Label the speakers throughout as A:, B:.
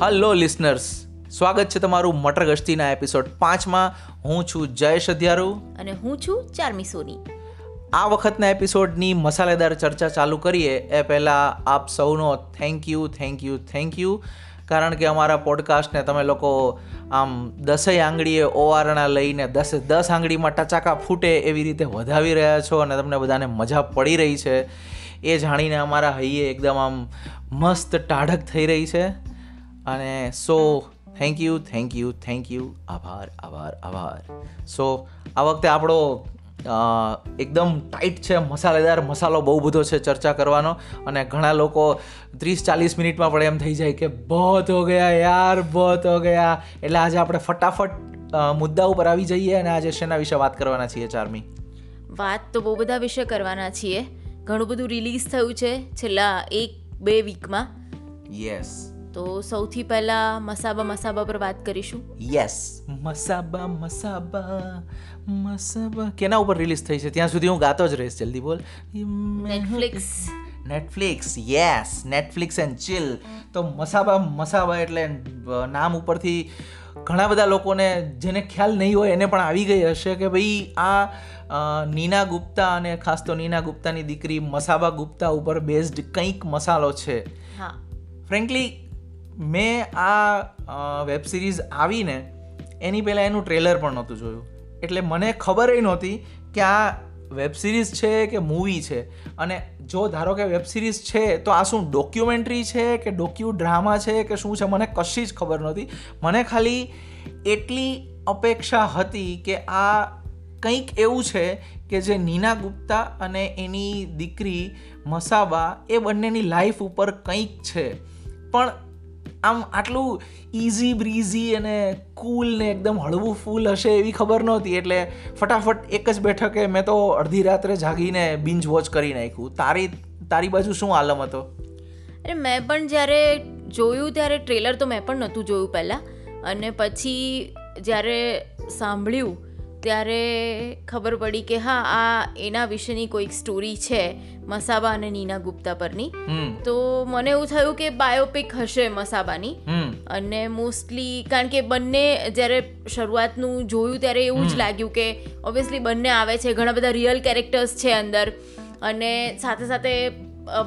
A: Hello listeners સ્વાગત છે તમારું મટર ગશ્તીના એપિસોડ પાંચમાં. હું છું જયેશ અધ્યારુ.
B: અને હું છું ચારમી સોની.
A: આ વખતના એપિસોડની મસાલેદાર ચર્ચા ચાલુ કરીએ. એ પહેલાં આપ સૌનો thank you thank you thank you કારણ કે અમારા પોડકાસ્ટને તમે લોકો આમ દસેય આંગળીએ ઓવારણા લઈને દસે દસ આંગળીમાં ટચાકા ફૂટે એવી રીતે વધાવી રહ્યા છો અને તમને બધાને મજા પડી રહી છે. એ જાણીને અમારા હૈયે એકદમ આમ મસ્ત ટાઢક થઈ રહી છે. અને so thank you thank you thank you આભાર આભાર આભાર. સો આ વખતે આપણો એકદમ ટાઈટ છે મસાલેદાર મસાલો બહુ બધો છે ચર્ચા કરવાનો. અને ઘણા લોકો ત્રીસ ચાલીસ મિનિટમાં પણ એમ થઈ જાય કે બહત હો ગયા યાર બહત હો ગયા. એટલે આજે આપણે ફટાફટ મુદ્દા ઉપર આવી જઈએ અને આજે શેના વિશે વાત કરવાના છીએ ચારમી?
B: વાત તો બહુ બધા વિશે કરવાના છીએ. ઘણું બધું રિલીઝ થયું છે છેલ્લા એક બે વીકમાં
A: યસ
B: તો સૌથી પહેલાં મસાબા મસાબા પર વાત કરીશું.
A: યસ મસાબા મસાબા મસાબા. કેના ઉપર રિલીઝ થઈ છે? ત્યાં સુધી હું ગાતો જ રહીશ જલ્દી બોલ.
B: Netflix
A: Netflix yes Netflix and chill તો મસાબા મસાબા એટલે નામ ઉપરથી ઘણા બધા લોકોને જેને ખ્યાલ નહીં હોય એને પણ આવી ગઈ હશે કે ભાઈ આ નીના ગુપ્તા અને ખાસ તો નીના ગુપ્તાની દીકરી મસાબા ગુપ્તા ઉપર બેઝડ કંઈક મસાલો છે.
B: હા.
A: ફ્રેન્કલી મેં આ વેબ સિરીઝ આવીને એની પહેલાં એનું ટ્રેલર પણ નહોતું જોયું. એટલે મને ખબર એ નહોતી કે આ વેબ સિરીઝ છે કે મૂવી છે. અને જો ધારો કે વેબ સિરીઝ છે, તો આ શું ડોક્યુમેન્ટરી છે કે ડોક્યુ ડ્રામા છે કે શું છે? મને કશી જ ખબર નહોતી. મને ખાલી એટલી અપેક્ષા હતી કે આ કંઈક એવું છે કે જે નીના ગુપ્તા અને એની દીકરી મસાબા એ બંનેની લાઈફ ઉપર કંઈક છે. પણ આમ આટલું ઇઝી બ્રીઝી અને કૂલ ને એકદમ હળવું ફૂલ હશે એવી ખબર નહોતી. એટલે ફટાફટ એક જ બેઠકે મેં તો અડધી રાત્રે જાગીને બિંજ વોચ કરી નાખ્યું. તારી તારી બાજુ શું આલમ હતો?
B: અરે મેં પણ જ્યારે જોયું ત્યારે ટ્રેલર તો મેં પણ નહોતું જોયું પહેલાં. અને પછી જ્યારે સાંભળ્યું ત્યારે ખબર પડી કે હા આ એના વિશેની કોઈક સ્ટોરી છે મસાબા અને નીના ગુપ્તા પરની. તો મને એવું થયું કે બાયોપિક હશે મસાબાની. અને મોસ્ટલી કારણ કે બંને જ્યારે શરૂઆતનું જોયું ત્યારે એવું જ લાગ્યું કે ઓબ્વિયસલી બંને આવે છે ઘણા બધા રિયલ કેરેક્ટર્સ છે અંદર. અને સાથે સાથે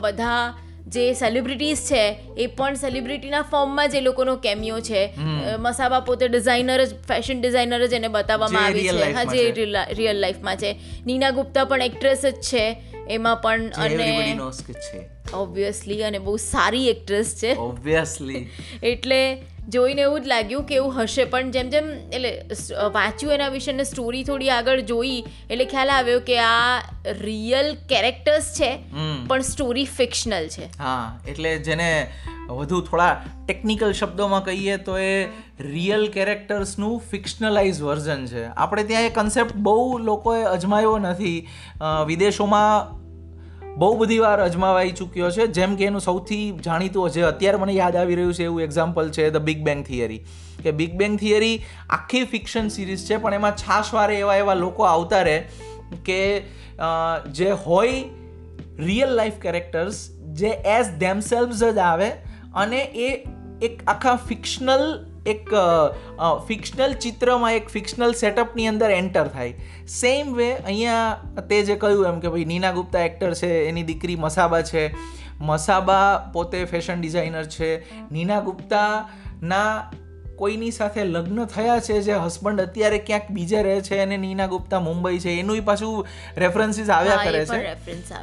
B: બધા જે સેલિબ્રિટીઝ છે એ પણ સેલિબ્રિટીના ફોર્મમાં જે લોકોનો કેમિયો છે. મસાબા પોતે ડિઝાઇનર જ ફેશન ડિઝાઇનર જ એને બતાવવામાં આવી છે. હા જે રિયલ લાઈફમાં છે. નીના ગુપ્તા પણ એક્ટ્રેસ જ છે. એમાં પણ અને ઓબ્વિયસલી અને બહુ સારી એક્ટ્રેસ છે.
A: ઓબ્વિયસલી
B: એટલે જોઈને એવું જ લાગ્યું કે એવું હશે. પણ જેમ જેમ એટલે વાંચ્યું એના વિશે ને સ્ટોરી થોડી આગળ જોઈ એટલે ખ્યાલ આવ્યો કે આ રિયલ કેરેક્ટર્સ છે પણ સ્ટોરી ફિક્શનલ છે.
A: હા એટલે જેને વધુ થોડા ટેકનિકલ શબ્દોમાં કહીએ તો એ રિયલ કેરેક્ટર્સનું ફિક્શનલાઇઝ વર્ઝન છે. આપણે ત્યાં એ કન્સેપ્ટ બહુ લોકોએ અજમાયો નથી. વિદેશોમાં બહુ બધી વાર અજમાવાઈ ચૂક્યો છે, જેમ કે એનું સૌથી જાણીતું છે અત્યારે મને યાદ આવી રહ્યું છે એવું એક્ઝામ્પલ છે ધ બિગ બેંગ થિયરી કે બિગ બેંગ થિયરી આખી ફિક્શન સિરીઝ છે, પણ એમાં છાશવારે એવા એવા લોકો આવતા રહે કે જે હોય રિયલ લાઈફ કેરેક્ટર્સ જે એઝ ધેમસેલ્વ્સ જ આવે અને એ એક આખા ફિક્શનલ એક ફિક્શનલ ચિત્રમાં એક ફિક્શનલ સેટઅપની અંદર એન્ટર થાય. સેમ વે અહીંયા તે જે કહ્યું એમ કે ભાઈ નીના ગુપ્તા એક્ટર છે, એની દીકરી મસાબા છે. મસાબા પોતે ફેશન ડિઝાઇનર છે. નીના ગુપ્તાના કોઈની સાથે લગ્ન થયા છે જે હસબન્ડ અત્યારે ક્યાંક બીજે રહે છે અને નીના ગુપ્તા મુંબઈ છે એનું પાછું રેફરન્સીસ આવ્યા કરે છે.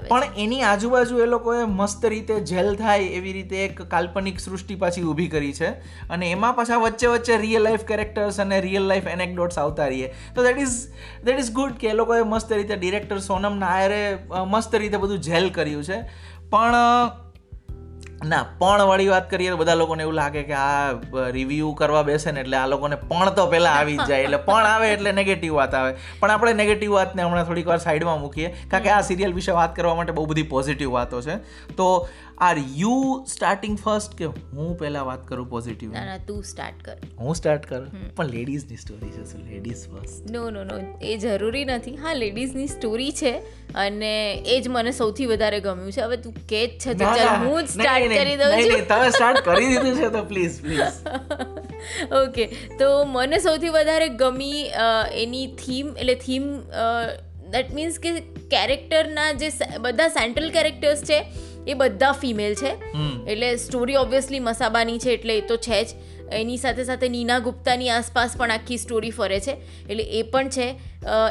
A: પણ એની આજુબાજુ એ લોકોએ મસ્ત રીતે જેલ થાય એવી રીતે એક કાલ્પનિક સૃષ્ટિ પાછી ઊભી કરી છે. અને એમાં પાછા વચ્ચે વચ્ચે રિયલ લાઈફ કેરેક્ટર્સ અને રિયલ લાઈફ એનેકડોટ્સ આવતા રહીએ. તો that is that is good કે એ લોકોએ મસ્ત રીતે ડિરેક્ટર સોનમ નાયરે મસ્ત રીતે બધું જેલ કર્યું છે. પણ ના, પણ વાળી વાત કરીએ તો બધા લોકોને એવું લાગે કે આ રિવ્યૂ કરવા બેસે ને એટલે આ લોકોને પણ તો પહેલાં આવી જાય, એટલે પણ આવે એટલે નેગેટિવ વાત આવે. પણ આપણે નેગેટિવ વાતને હમણાં થોડીક વાર સાઈડમાં મૂકીએ, કારણ કે આ સિરિયલ વિશે વાત કરવા માટે બહુ બધી પોઝિટિવ વાતો છે. તો આર યુ સ્ટાર્ટિંગ ફર્સ્ટ કે હું પહેલાં વાત કરું પોઝિટિવ
B: ના ના તું સ્ટાર્ટ કર.
A: હું સ્ટાર્ટ કર? પણ લેડીઝની સ્ટોરી છે સો લેડીઝ ફર્સ્ટ
B: નો નો નો એ જરૂરી નથી. હા લેડીઝની સ્ટોરી છે અને એ જ મને સૌથી વધારે ગમ્યું છે. હવે તું કે જ છે તો ચાલ હું જ સ્ટાર્ટ કરી દઉં છું.
A: તમે સ્ટાર્ટ કરી દીધું છે તો પ્લીઝ પ્લીઝ
B: ઓકે તો મને સૌથી વધારે ગમી એની થીમ એટલે થીમ દેટ મીન્સ કે કેરેક્ટરના જે બધા સેન્ટ્રલ કેરેક્ટર્સ છે એ બધા ફિમેલ છે. એટલે સ્ટોરી ઓબ્વિયસલી મસાબાની છે એટલે એ તો છે જ. એની સાથે સાથે નીના ગુપ્તાની આસપાસ પણ આખી સ્ટોરી ફરે છે. એટલે એ પણ છે.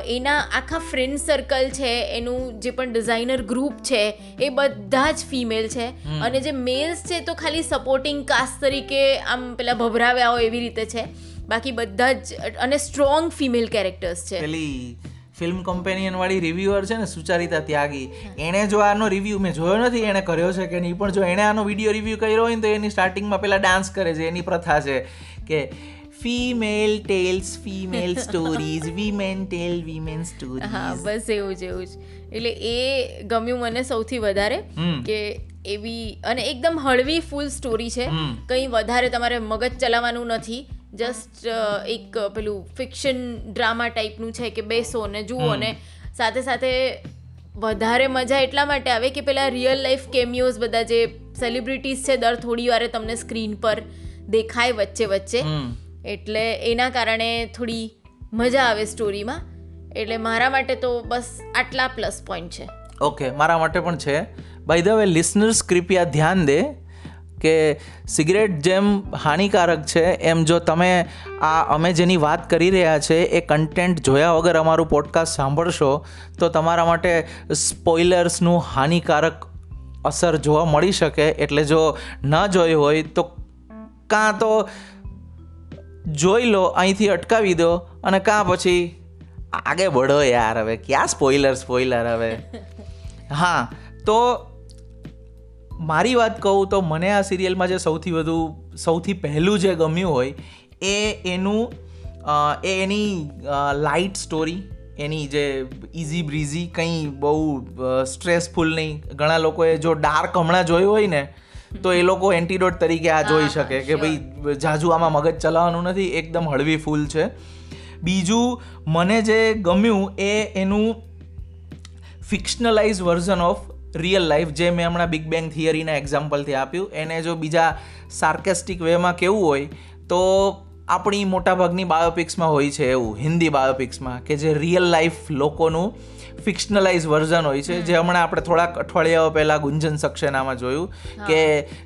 B: એના આખા ફ્રેન્ડ સર્કલ છે એનું જે પણ ડિઝાઇનર ગ્રુપ છે એ બધા જ ફિમેલ છે. અને જે મેલ્સ છે તો ખાલી સપોર્ટિંગ કાસ્ટ તરીકે આમ પેલા ભભરાવ્યા હોય એવી રીતે છે. બાકી બધા જ અને સ્ટ્રોંગ ફિમેલ કેરેક્ટર્સ છે.
A: ફિલ્મ કમ્પેનિયન વાળી રિવ્યુઅર છે ને સુચારિતા ત્યાગી. એણે જો આનો રિવ્યુ મેં જોયો નથી એણે કર્યો છે કે નહીં પણ જો એણે આનો વીડિયો રિવ્યુ કર્યો હોય ને તો એની સ્ટાર્ટિંગમાં પેલા ડાન્સ કરે છે એની પ્રથા છે કે female tales female stories women tell women
B: હા બસ એવું જ એવું જ. એટલે એ ગમ્યું મને સૌથી વધારે. કે એવી અને એકદમ હળવી ફૂલ સ્ટોરી છે. કંઈ વધારે તમારે મગજ ચલાવવાનું નથી. જસ્ટ એક પેલું ફિક્શન ડ્રામા ટાઈપનું છે કે બેસો ને જુઓ ને. સાથે સાથે વધારે મજા એટલા માટે આવે કે પેલા રિયલ લાઈફ કેમિયોઝ બધા જે સેલિબ્રિટીઝ છે દર થોડી વારે તમને સ્ક્રીન પર દેખાય વચ્ચે વચ્ચે. એટલે એના કારણે થોડી મજા આવે સ્ટોરીમાં એટલે મારા માટે તો બસ આટલા પ્લસ પોઈન્ટ છે.
A: ઓકે મારા માટે પણ છે. બાય ધ વે લિસનર્સ કૃપયા ધ્યાન દે. કે સિગરેટ જેમ હાનિકારક છે એમ જો તમે આ અમે જેની વાત કરી રહ્યા છે એ કન્ટેન્ટ જોયા વગર અમારું પોડકાસ્ટ સાંભળશો તો તમારા માટે સ્પોઇલર્સનું હાનિકારક અસર જોવા મળી શકે. એટલે જો ન જોઈ હોય તો કાં તો જોઈ લો અહીંથી અટકાવી દો અને કાં પછી આગે બઢો યાર હવે. ક્યાં સ્પોઇલર સ્પોઇલર હવે? હા તો મારી વાત કહું તો મને આ સિરિયલમાં જે સૌથી વધુ સૌથી પહેલું જે ગમ્યું હોય એ એનું એ એની લાઇટ સ્ટોરી એની જે ઇઝી બ્રીઝી કંઈ બહુ સ્ટ્રેસફુલ નહીં. ઘણા લોકોએ જો ડાર્ક હમણાં જોયું હોય ને તો એ લોકો એન્ટીડોટ તરીકે આ જોઈ શકે કે ભાઈ જાજુ આમાં મગજ ચલાવવાનું નથી એકદમ હળવી ફૂલ છે. બીજું મને જે ગમ્યું એ એનું fictionalise version of real life જે મેં હમણાં બિગ બેંગ થિયરીના એક્ઝામ્પલથી આપ્યું એને જો બીજા સાર્કેસ્ટિક વેમાં કેવું હોય તો આપણી મોટાભાગની બાયોપિક્સમાં હોય છે એવું હિન્દી બાયોપિક્સમાં કે જે રિયલ લાઈફ લોકોનું ફિક્શનલાઇઝ વર્ઝન હોય છે જે હમણાં આપણે થોડાક અઠવાડિયાઓ પહેલાં ગુંજન સક્સેનામાં જોયું કે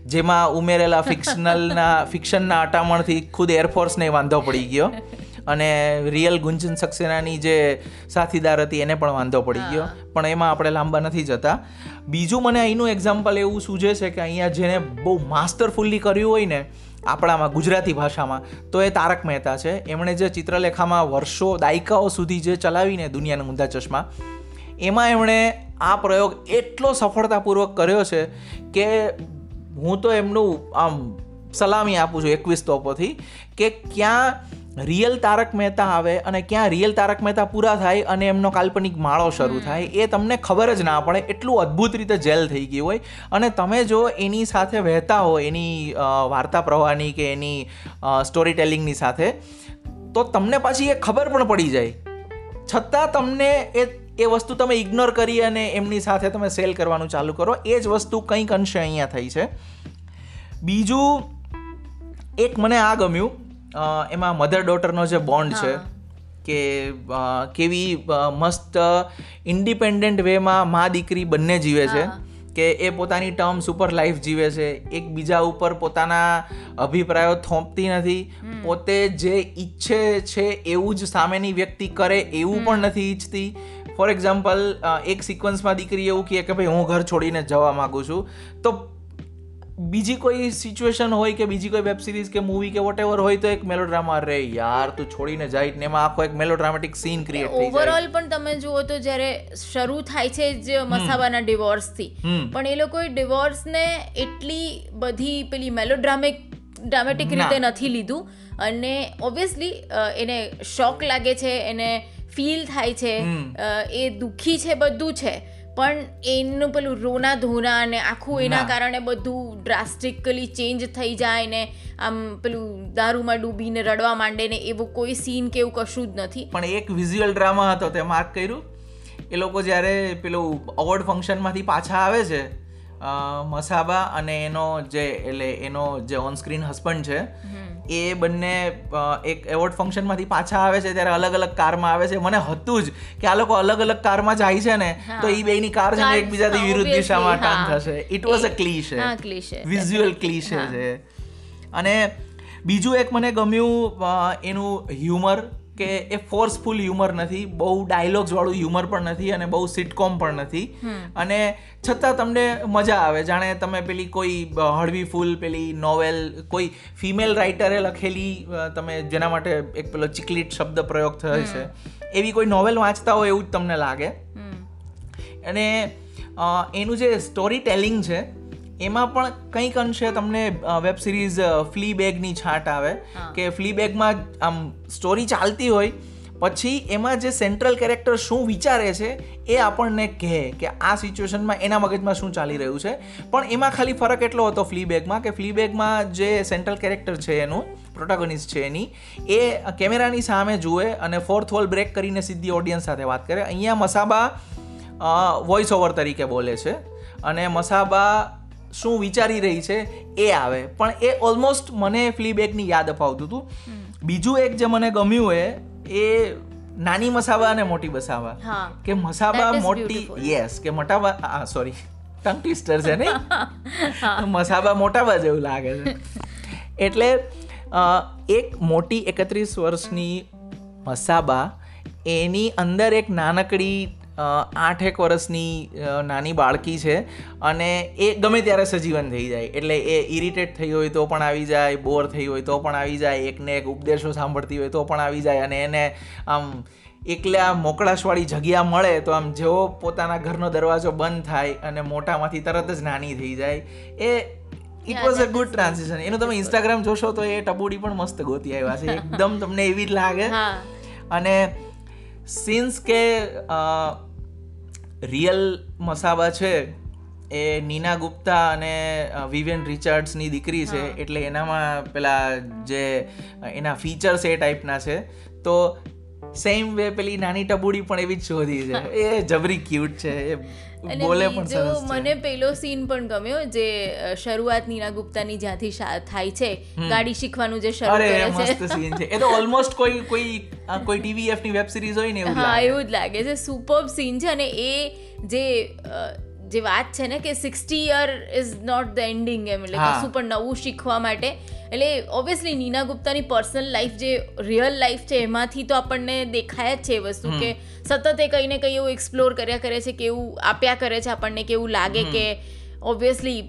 A: જેમાં ઉમેરેલા ફિક્શનલના ફિક્શનના અટામણથી ખુદ એરફોર્સને વાંધો પડી ગયો અને રિયલ ગુંજન સક્સેનાની જે સાથીદાર હતી એને પણ વાંધો પડી ગયો પણ એમાં આપણે લાંબા નથી જતા. બીજું મને અહીંનું એક્ઝામ્પલ એવું સૂજે છે કે અહીંયા જેને બહુ માસ્ટરફુલ્લી કર્યું હોય ને આપણામાં, ગુજરાતી ભાષામાં, તો એ તારક મહેતા છે. એમણે જે ચિત્રલેખામાં વર્ષો, દાયકાઓ સુધી જે ચલાવીને દુનિયાના ઊંધા ચશ્મા, એમાં એમણે આ પ્રયોગ એટલો સફળતાપૂર્વક કર્યો છે કે હું તો એમનું આમ સલામી આપું છું એકવીસ તોપોથી કે ક્યાં રિયલ તારક મહેતા આવે અને ક્યાં રિયલ તારક મહેતા પૂરા થાય અને એમનો કાલ્પનિક માળો શરૂ થાય એ તમને ખબર જ ના પડે એટલું અદ્ભુત રીતે જેલ થઈ ગયું હોય. અને તમે જો એની સાથે વહેતા હો એની વાર્તા પ્રવાહની કે એની સ્ટોરી ટેલિંગની સાથે તો તમને પાછી એ ખબર પણ પડી જાય. છતાં તમને એ એ વસ્તુ તમે ઇગ્નોર કરી અને એમની સાથે તમે સેલ કરવાનું ચાલુ કરો એ જ વસ્તુ કંઈક અંશે અહીંયા થઈ છે. બીજું એક મને આ ગમ્યું એમાં મધર ડોટરનો જે બોન્ડ છે કે કેવી મસ્ત ઇન્ડિપેન્ડન્ટ વેમાં મા દીકરી બંને જીવે છે કે એ પોતાની ટર્મ્સ ઉપર લાઈફ જીવે છે એકબીજા ઉપર પોતાના અભિપ્રાયો થોપતી નથી પોતે જે ઈચ્છે છે એવું જ સામેની વ્યક્તિ કરે એવું પણ નથી ઈચ્છતી. ફોર એક્ઝામ્પલ એક સિક્વન્સમાં દીકરી એવું કહે કે ભાઈ હું ઘર છોડીને જવા માગું છું. તો બીજી કોઈ સિચ્યુએશન હોય કે બીજી કોઈ વેબ સિરીઝ કે મૂવી કે વોટ હોય તો એક મેલોડ્રામા રે યાર તું છોડીને જાય ને એમાં આખો એક મેલોડ્રામેટિક સીન ક્રિએટ થઈ જાય.
B: ઓવરઓલ પણ તમે જુઓ તો જ્યારે શરૂ થાય છે જ મસાબાના ડિવોર્સથી પણ એ લોકોએ ડિવોર્સને એટલી બધી પેલી મેલોડ્રામિક ડ્રામેટિક રીતે નથી લીધું. અને ઓબ્વિયસલી એને શોક લાગે છે એને ફીલ થાય છે એ દુઃખી છે બધું છે. પણ એનું પેલું રોના ધોના અને આખું એના કારણે બધું ડ્રાસ્ટિકલી ચેન્જ થઈ જાય ને આમ પેલું દારૂમાં ડૂબીને રડવા માંડે ને એવું કોઈ સીન કે એવું કશું જ નથી.
A: પણ એક વિઝ્યુઅલ ડ્રામા હતો તે માર્ક કર્યું. એ લોકો જ્યારે પેલું અવોર્ડ ફંક્શનમાંથી પાછા આવે છે મસાબા અને એનો જે એટલે એનો જે ઓનસ્ક્રીન હસબન્ડ છે એ બંને એક એવોર્ડ ફંક્શનમાંથી પાછા આવે છે ત્યારે અલગ અલગ કારમાં આવે છે. મને હતું જ કે આ લોકો અલગ અલગ કારમાં જાય છે ને તો એ બેની કાર છે ને એકબીજાથી વિરુદ્ધ દિશામાં ટર્ન થશે. It was a cliche visual cliche છે. અને બીજું એક મને ગમ્યું એનું હ્યુમર કે એ ફોર્સફુલ હ્યુમર નથી બહુ ડાયલોગ્સવાળું હ્યુમર પણ નથી અને બહુ સિટકોમ પણ નથી. અને છતાં તમને મજા આવે. જાણે તમે પેલી કોઈ હળવી ફૂલ પેલી નોવેલ કોઈ ફિમેલ રાઇટરે લખેલી તમે જેના માટે એક પેલો ચિકલીટ શબ્દ પ્રયોગ થયો છે. એવી કોઈ નોવેલ વાંચતા હોય એવું જ તમને લાગે. અને એનું જે સ્ટોરી ટેલિંગ છે એમાં પણ કંઈક અંશે તમને વેબ સિરીઝ ફ્લી બેગની છાંટ આવે કે ફ્લી બેગમાં આમ સ્ટોરી ચાલતી હોય પછી એમાં જે સેન્ટ્રલ કેરેક્ટર શું વિચારે છે એ આપણને કહે કે આ સિચ્યુએશનમાં એના મગજમાં શું ચાલી રહ્યું છે. પણ એમાં ખાલી ફરક એટલો હતો ફ્લી બેગમાં કે ફ્લી બેગમાં જે સેન્ટ્રલ કેરેક્ટર છે એનું પ્રોટાગોનિસ્ટ છે એની એ કેમેરાની સામે જુએ અને ફોર્થ વોલ બ્રેક કરીને સીધી ઓડિયન્સ સાથે વાત કરે. અહીંયા મસાબા વોઇસ ઓવર તરીકે બોલે છે અને મસાબા શું વિચારી રહી છે એ આવે. પણ એ ઓલમોસ્ટ મને ફ્લીબેકની યાદ અપાવતું હતું. બીજું એક જે મને ગમ્યું એ એ નાની મસાબા અને મોટી મસાબા કે મસાબા મોટી યસ કે મોટાબા હા સોરી ટંગ ટ્વિસ્ટર છે ને મસાબા મોટાબા જેવું લાગે છે. એટલે એક મોટી એકત્રીસ વર્ષની મસાબા એની અંદર એક નાનકડી આઠેક વર્ષની નાની બાળકી છે અને એ ગમે ત્યારે સજીવન થઈ જાય. એટલે એ ઇરિટેટ થઈ હોય તો પણ આવી જાય બોર થઈ હોય તો પણ આવી જાય એકને એક ઉપદેશો સાંભળતી હોય તો પણ આવી જાય અને એને આમ એકલા મોકળાશવાળી જગ્યા મળે તો આમ જેવો પોતાના ઘરનો દરવાજો બંધ થાય અને મોટામાંથી તરત જ નાની થઈ જાય. એ it was a good transition એનું તમે ઇન્સ્ટાગ્રામ જોશો તો એ ટબુડી પણ મસ્ત ગોતી આવ્યા છે. એકદમ તમને એવી જ લાગે. અને સિન્સ કે રિયલ મસાબા છે એ નીના ગુપ્તા અને વિવિયન રિચર્ડ્સની દીકરી છે એટલે એનામાં પેલા જે એના ફીચર્સ એ ટાઈપના છે. તો સેમ વે પેલી નાની ટબુડી પણ એવી જ શોધી છે. એ જબરી ક્યુટ છે એ બોલે પણ સરસ છે.
B: મને પેલો સીન પણ ગમ્યો જે શરૂઆત નીના ગુપ્તાની જ્યાંથી થાય છે ગાડી શીખવાનું જે શરૂ
A: અરે
B: કરે
A: મસ્ત
B: છે.
A: સીન છે. એ તો ઓલમોસ્ટ કોઈ કોઈ કોઈ ટીવીએફની વેબ સિરીઝ હોય ને એવું
B: હા એવું જ લાગે છે. સુપર સીન છે અને એ જે જે વાત છે ને કે sixty year is not the ending એમ એટલે. કશું પણ નવું શીખવા માટે એટલે ઓબ્વિયસલી નીના ગુપ્તાની પર્સનલ લાઈફ જે રિયલ લાઈફ છે એમાંથી તો આપણને દેખાય જ છે એ વસ્તુ કે સતત એ કંઈ ને કંઈ એવું એક્સપ્લોર કર્યા કરે છે કે એવું આપ્યા કરે છે આપણને કેવું લાગે કે ઓબ્વિયસલી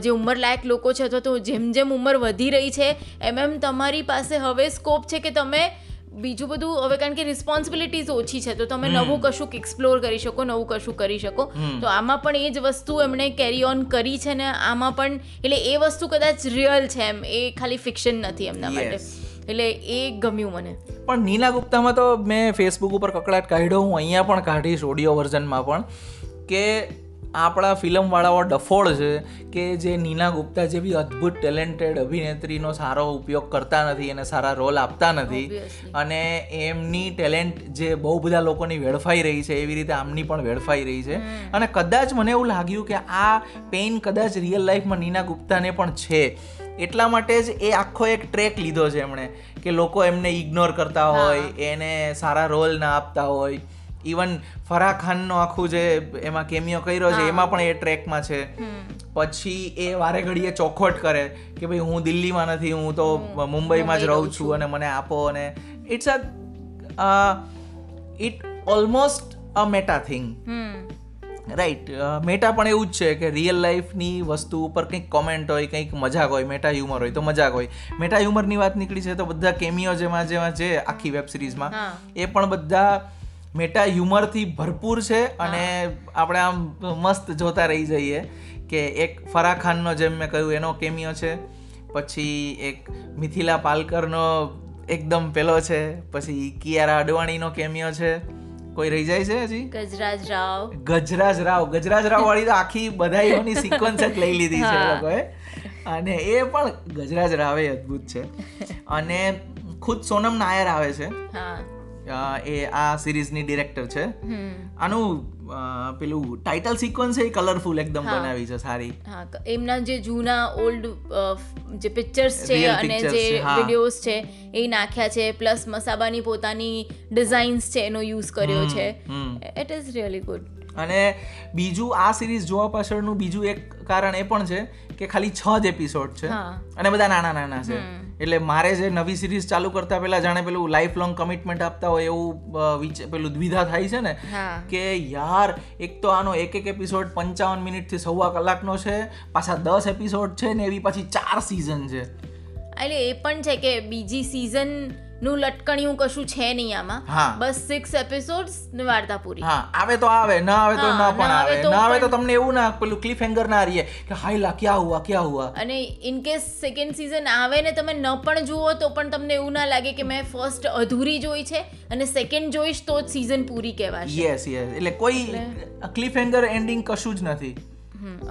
B: જે ઉંમરલાયક લોકો છે અથવા તો જેમ જેમ ઉંમર વધી રહી છે એમ એમ તમારી પાસે હવે સ્કોપ છે કે તમે બીજું બધું હવે કારણ કે રિસ્પોન્સિબિલિટીઝ ઓછી છે તો તમે નવું કશુંક એક્સપ્લોર કરી શકો નવું કશું કરી શકો. તો આમાં પણ એ જ વસ્તુ એમણે કેરી ઓન કરી છે ને આમાં પણ એટલે એ વસ્તુ કદાચ રિયલ છે એમ એ ખાલી ફિક્શન નથી એમના માટે. એટલે એ ગમ્યું મને.
A: પણ નીલા ગુપ્તામાં તો મેં ફેસબુક ઉપર કકડાટ કાઢ્યો હું અહીંયા પણ કાઢીશ ઓડિયો વર્ઝનમાં પણ કે આપણા ફિલ્મવાળાઓ ડફોળ છે કે જે નીના ગુપ્તા જેવી અદ્ભુત ટેલેન્ટેડ અભિનેત્રીનો સારો ઉપયોગ કરતા નથી અને સારા રોલ આપતા નથી. અને એમની ટેલેન્ટ જે બહુ બધા લોકોની વેડફાઈ રહી છે એવી રીતે આમની પણ વેડફાઈ રહી છે. અને કદાચ મને એવું લાગ્યું કે આ પેઇન કદાચ રિયલ લાઈફમાં નીના ગુપ્તાને પણ છે. એટલા માટે જ એ આખો એક ટ્રેક લીધો છે એમણે કે લોકો એમને ઇગ્નોર કરતા હોય એને સારા રોલ ના આપતા હોય. ઇવન ફરાહ ખાનનો આખું જે એમાં કેમિયો કર્યો છે એમાં પણ એ ટ્રેકમાં છે. પછી એ વારે ઘડીએ ચોખવટ કરે કે ભાઈ હું દિલ્હીમાં નથી હું તો મુંબઈમાં જ રહું છું અને મને આપો અને it's a it almost a meta thing right meta પણ એવું જ છે કે રિયલ લાઈફની વસ્તુ ઉપર કંઈક કોમેન્ટ હોય કંઈક મજાક હોય મેટા હ્યુમર હોય તો મજાક હોય. મેટા હ્યુમરની વાત નીકળી છે તો બધા કેમિયો જેમાં જેમાં છે આખી વેબ સિરીઝમાં એ પણ બધા મેટા હ્યુમરથી ભરપૂર છે અને આપણે આમ મસ્ત જોતા રહી જઈએ કે એક ફરાહ ખાનનો જેમ મેં કહ્યું એનો કેમિયો છે પછી એક મિથિલા પાલકરનો એકદમ પેલો છે પછી કિયારા અડવાણીનો કેમિયો છે. કોઈ રહી જાય છે હજી?
B: ગજરાજ રાવ.
A: ગજરાજ રાવ. ગજરાજ રાવ વાળી તો આખી બધાઈઓની સિક્વન્સ જ લઈ લીધી છે લોકોએ. અને એ પણ ગજરાજ રાવે અદ્ભુત છે. અને ખુદ સોનમ નાયર આવે છે.
B: હા.
A: એ આ સિરીઝની ડિરેક્ટર છે. આનું પેલું ટાઇટલ સિક્વન્સ એ કલરફુલ એકદમ બનાવી છે સારી.
B: એમના જે જૂના ઓલ્ડ જે પિક્ચર્સ છે અને જે વિડીયોઝ છે એ નાખ્યા છે. પ્લસ મસાબાની પોતાની ડિઝાઇન્સ છે એનો યુઝ કર્યો છે. ઇટ ઇઝ રિયલી ગુડ
A: અને બીજું આ સિરીઝ જોવા પાછળનું બીજું એક કારણ એ પણ છે કે ખાલી છ જ એપિસોડ છે અને બધા નાના નાના છે એટલે મારે જે નવી સિરીઝ ચાલુ કરતા પહેલા જાણે પેલું લાઈફ લોંગ કમિટમેન્ટ આપતા હોય એવું પેલું દ્વિધા થાય છે ને કે યાર એક તો આનો એક એક એપિસોડ પંચાવન મિનિટથી સવા કલાકનો છે પાછા દસ એપિસોડ છે ને એવી પાછી ચાર સિઝન છે.
B: એટલે એ પણ છે કે બીજી season નું લટકણિયું કશું છે નહીં આમાં. બસ સિક્સ એપિસોડ્સ ને વાર્તા પૂરી.
A: હા આવે તો આવે ના આવે તો ના પણ
B: આવે.
A: ના આવે તો તમને એવું ના પેલું ક્લિફ હેંગર ના રહીએ કે હાયલા ક્યાં હુઆ ક્યાં હુઆ?
B: અને ઇન કેસ સેકન્ડ સિઝન આવે ને તમે ન પણ જુઓ તો પણ તમને એવું ના લાગે કે મેં ફર્સ્ટ અધૂરી જોઈ છે અને સેકન્ડ જોઈશ તો જ સિઝન પૂરી કહેવાશે.
A: યસ યસ એટલે કોઈ ક્લિફ હેંગર એન્ડિંગ કશું જ નથી.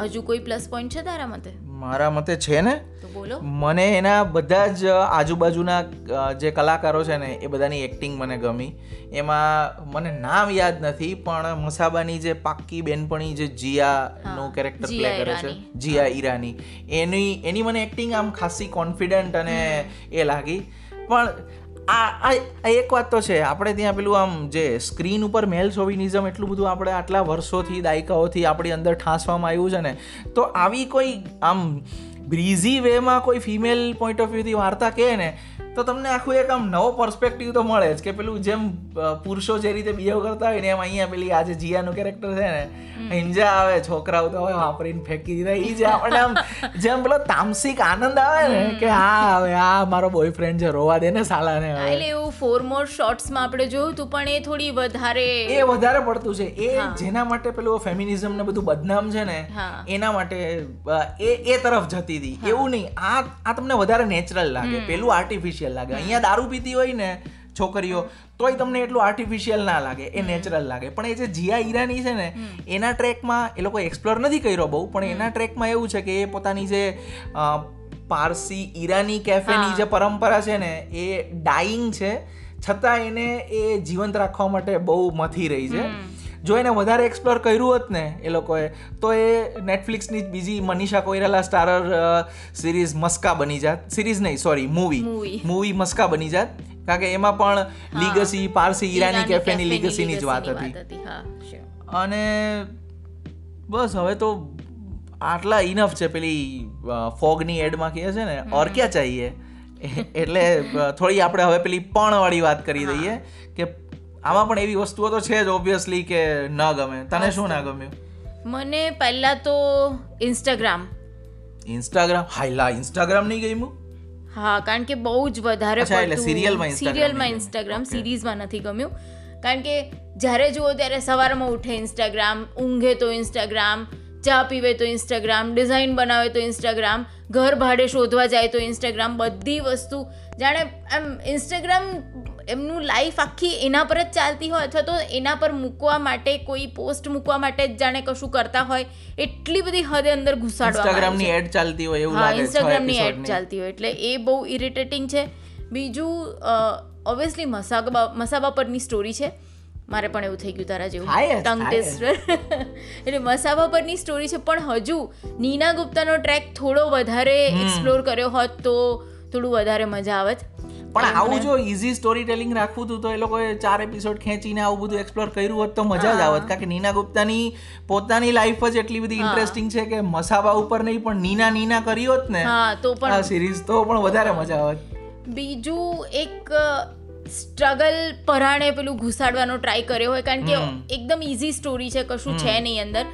B: હજુ કોઈ પ્લસ પોઈન્ટ છે તારા મતે?
A: મારા મતે છે ને?
B: તો બોલો.
A: મને એના બધા જ આજુબાજુના જે કલાકારો છે ને એ બધાની એક્ટિંગ મને ગમી. એમાં મને નામ યાદ નથી પણ મસાબાની જે પાક્કી બેનપણી જે જીયાનું કેરેક્ટર પ્લે કરે છે જીયા ઈરાની. એની એની મને એક્ટિંગ આમ ખાસી કોન્ફિડન્ટ અને એ લાગી. પણ આ આ એક વાત તો છે. આપણે ત્યાં પેલું આમ જે સ્ક્રીન ઉપર મેલ સોવિનિઝમ એટલું બધું આપણે આટલા વર્ષોથી, દાયકાઓથી આપણી અંદર ઠાંસવામાં આવ્યું છે ને, તો આવી કોઈ આમ બ્રીઝી વેમાં કોઈ ફિમેલ પોઈન્ટ ઓફ વ્યૂથી વાર્તા કહે ને તો તમને આખું એક આમ નવો પર્સપેક્ટિવ તો મળે જ કે પેલું જેમ પુરુષો જે રીતે બિહેવ કરતા હોય ને એમ અહીંયા પેલી આજે જીયાનું કેરેક્ટર છે ને હિંજા આવે છોકરાઓ તો હવે વાપરીને ફેંકી દીધા એ જે આપણને આમ જેમ પેલો તામસિક આનંદ આવે ને કે હા હવે આ મારો બોયફ્રેન્ડ છે રોવા દે ને સાલાને ને
B: એટલે એવું ફોર મોર શોર્ટ્સમાં આપણે જોયું હતું પણ એ થોડી વધારે
A: એ વધારે પડતું છે. એ જેના માટે પેલું ફેમિનિઝમ ને બધું બદનામ છે ને એના માટે એ એ તરફ જતી હતી. એવું નહીં. આ આ તમને વધારે નેચરલ લાગે. પેલું આર્ટિફિશિયલ લાગે. અહીંયા દારૂ પીતી હોય ને છોકરીઓ તોય તમને એટલું આર્ટિફિશિયલ ના લાગે એ નેચરલ લાગે. પણ એ જે જીયા ઈરાની છે ને એના ટ્રેકમાં એ લોકો એક્સપ્લોર નથી કર્યો બહુ પણ એના ટ્રેકમાં એવું છે કે એ પોતાની જે પારસી ઈરાની કેફેની જે પરંપરા છે ને એ ડાઈંગ છે. છતાં એને એ જીવંત રાખવા માટે બહુ મથી રહી છે. જો એને વધારે એક્સપ્લોર કર્યું હોત ને એ લોકોએ તો એ નેટફ્લિક્સની જ બીજી મનીષા કોઈરાલા સ્ટારર સિરીઝ મસ્કા બની જાત. સિરીઝ નહીં સોરી મૂવી મૂવી મસ્કા બની જાત. કારણ કે એમાં પણ લીગસી પારસી ઈરાની કેફેની લીગસીની જ વાત હતી. અને બસ હવે તો આટલા ઇનફ છે. પેલી ફોગની એડમાં કહે છે ને ઓર ક્યાં ચાહીએ? એટલે થોડી આપણે હવે પેલી પણ વાળી વાત કરી દઈએ કે આમાં પણ એવી વસ્તુઓ તો છે જ ઓબ્વિયસલી કે ન ગમે. તને શું ના ગમ્યું?
B: મને પહેલા તો ઇન્સ્ટાગ્રામ
A: ઇન્સ્ટાગ્રામ હાઈલા ઇન્સ્ટાગ્રામ નહીં ગમ્યું?
B: હા કારણ કે બહુ જ વધારે
A: એટલે serialમાં
B: સિરિયલમાં ઇન્સ્ટાગ્રામ. સિરીઝમાં નથી ગમ્યું. કારણ કે જ્યારે જુઓ ત્યારે સવારમાં ઉઠે ઇન્સ્ટાગ્રામ ઊંઘે તો ઇન્સ્ટાગ્રામ ચા પીવે તો ઇન્સ્ટાગ્રામ ડિઝાઇન બનાવે તો ઇન્સ્ટાગ્રામ ઘર ભાડે શોધવા જાય તો ઇન્સ્ટાગ્રામ બધી વસ્તુ. જાણે એમ ઇન્સ્ટાગ્રામ એમનું લાઈફ આખી એના પર જ ચાલતી હોય અથવા તો એના પર મૂકવા માટે કોઈ પોસ્ટ મૂકવા માટે જ જાણે કશું કરતા હોય એટલી બધી હદે અંદર
A: ઇન્સ્ટાગ્રામની એડ ચાલતી હોય એવું લાગે
B: ઇન્સ્ટાગ્રામની એડ ચાલતી હોય એટલે એ બહુ ઇરિટેટિંગ છે. બીજું ઓબ્વિયસલી મસાબા મસાબા પરની સ્ટોરી છે. મારે પણ એવું થઈ ગયું તારા જેવું. ટંગ ટેસ્ટર એટલે મસાબા પરની સ્ટોરી છે પણ હજુ નીના ગુપ્તાનો ટ્રેક થોડો વધારે એક્સપ્લોર કર્યો હોત તો થોડું વધારે મજા આવત
A: પણ આવું જો ઇઝી સ્ટોરી ટેલિંગ રાખવું હતું તો એ લોકોએ ચાર એપિસોડ ખેંચીને આવું બધું એક્સપ્લોર કર્યું હોત તો મજા જ આવત. કારણ કે નીના ગુપ્તાની પોતાની લાઈફ જ એટલી બધી ઇન્ટરેસ્ટિંગ છે કે મસાબા ઉપર નહીં પણ નીના નીના કરી હોત ને
B: તો તો
A: આ
B: પણ
A: સિરીઝ તો પણ વધારે મજા આવત.
B: બીજું એક સ્ટ્રગલ પરાણે પેલું ઘુસાડવાનો ટ્રાય કર્યો હોય કારણ કે એકદમ ઇઝી સ્ટોરી છે કશું છે નહીં અંદર.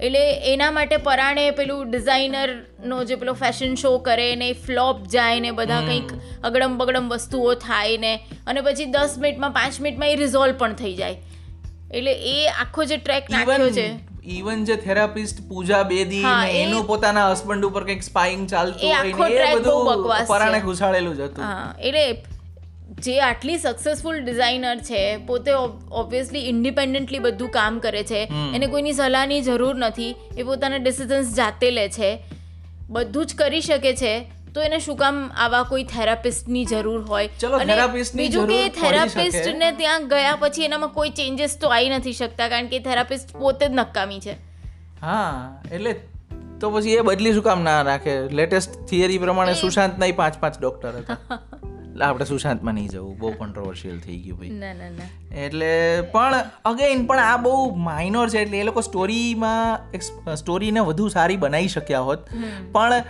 B: એટલે એના માટે પરાણે પેલું ડિઝાઇનરનો જે પેલો ફેશન શો કરે ને ફ્લોપ જાય ને બધા કંઈક અગડમ બગડમ વસ્તુઓ થાય ને અને પછી દસ મિનિટમાં પાંચ મિનિટમાં એ રિઝોલ્વ પણ થઈ જાય. એટલે એ આખો જે ટ્રેક નાખ્યો છે.
A: ઇવન જે થેરાપિસ્ટ પૂજા બેદી એનું પોતાના હસબન્ડ ઉપર કંઈક સ્પાઈંગ ચાલતું
B: એ આખો
A: ને
B: બહુ
A: બધું
B: બકવાસ
A: પરાણે. ઘુસાડેલું જ હતું.
B: હા એટલે જે આટલી સક્સેસફુલ ડિઝાઇનર છે પોતે ઓબ્વિયસલી ઇન્ડિપેન્ડન્ટલી બધું કામ કરે છે એને કોઈની સલાહની જરૂર નથી એ પોતાના ડિસિઝન્સ જાતે લે છે બધું જ કરી શકે છે તો એને શું કામ આવા કોઈ થેરાપિસ્ટની જરૂર હોય? અને બીજું કે
A: જરૂર પડી
B: therapist
A: શકે.
B: ને ત્યાં ગયા પછી એનામાં કોઈ ચેન્જીસ તો આવી નથી શકતા કારણ કે થેરાપિસ્ટ પોતે જ નકામી છે.
A: હા એટલે તો પછી એ બદલી શું કામ ના રાખે? લેટેસ્ટ થિયરી પ્રમાણે સુશાંત નહીં પાંચ પાંચ ડોક્ટર હતા. એટલે આપણે સુશાંતમાં નહીં જવું. બહુ કોન્ટ્રોવર્શિયલ થઈ ગયું ભાઈ.
B: ના ના ના.
A: એટલે પણ અગેન પણ આ બહુ માઇનોર છે એટલે એ લોકો સ્ટોરીમાં સ્ટોરીને વધુ સારી બનાવી શક્યા હોત. પણ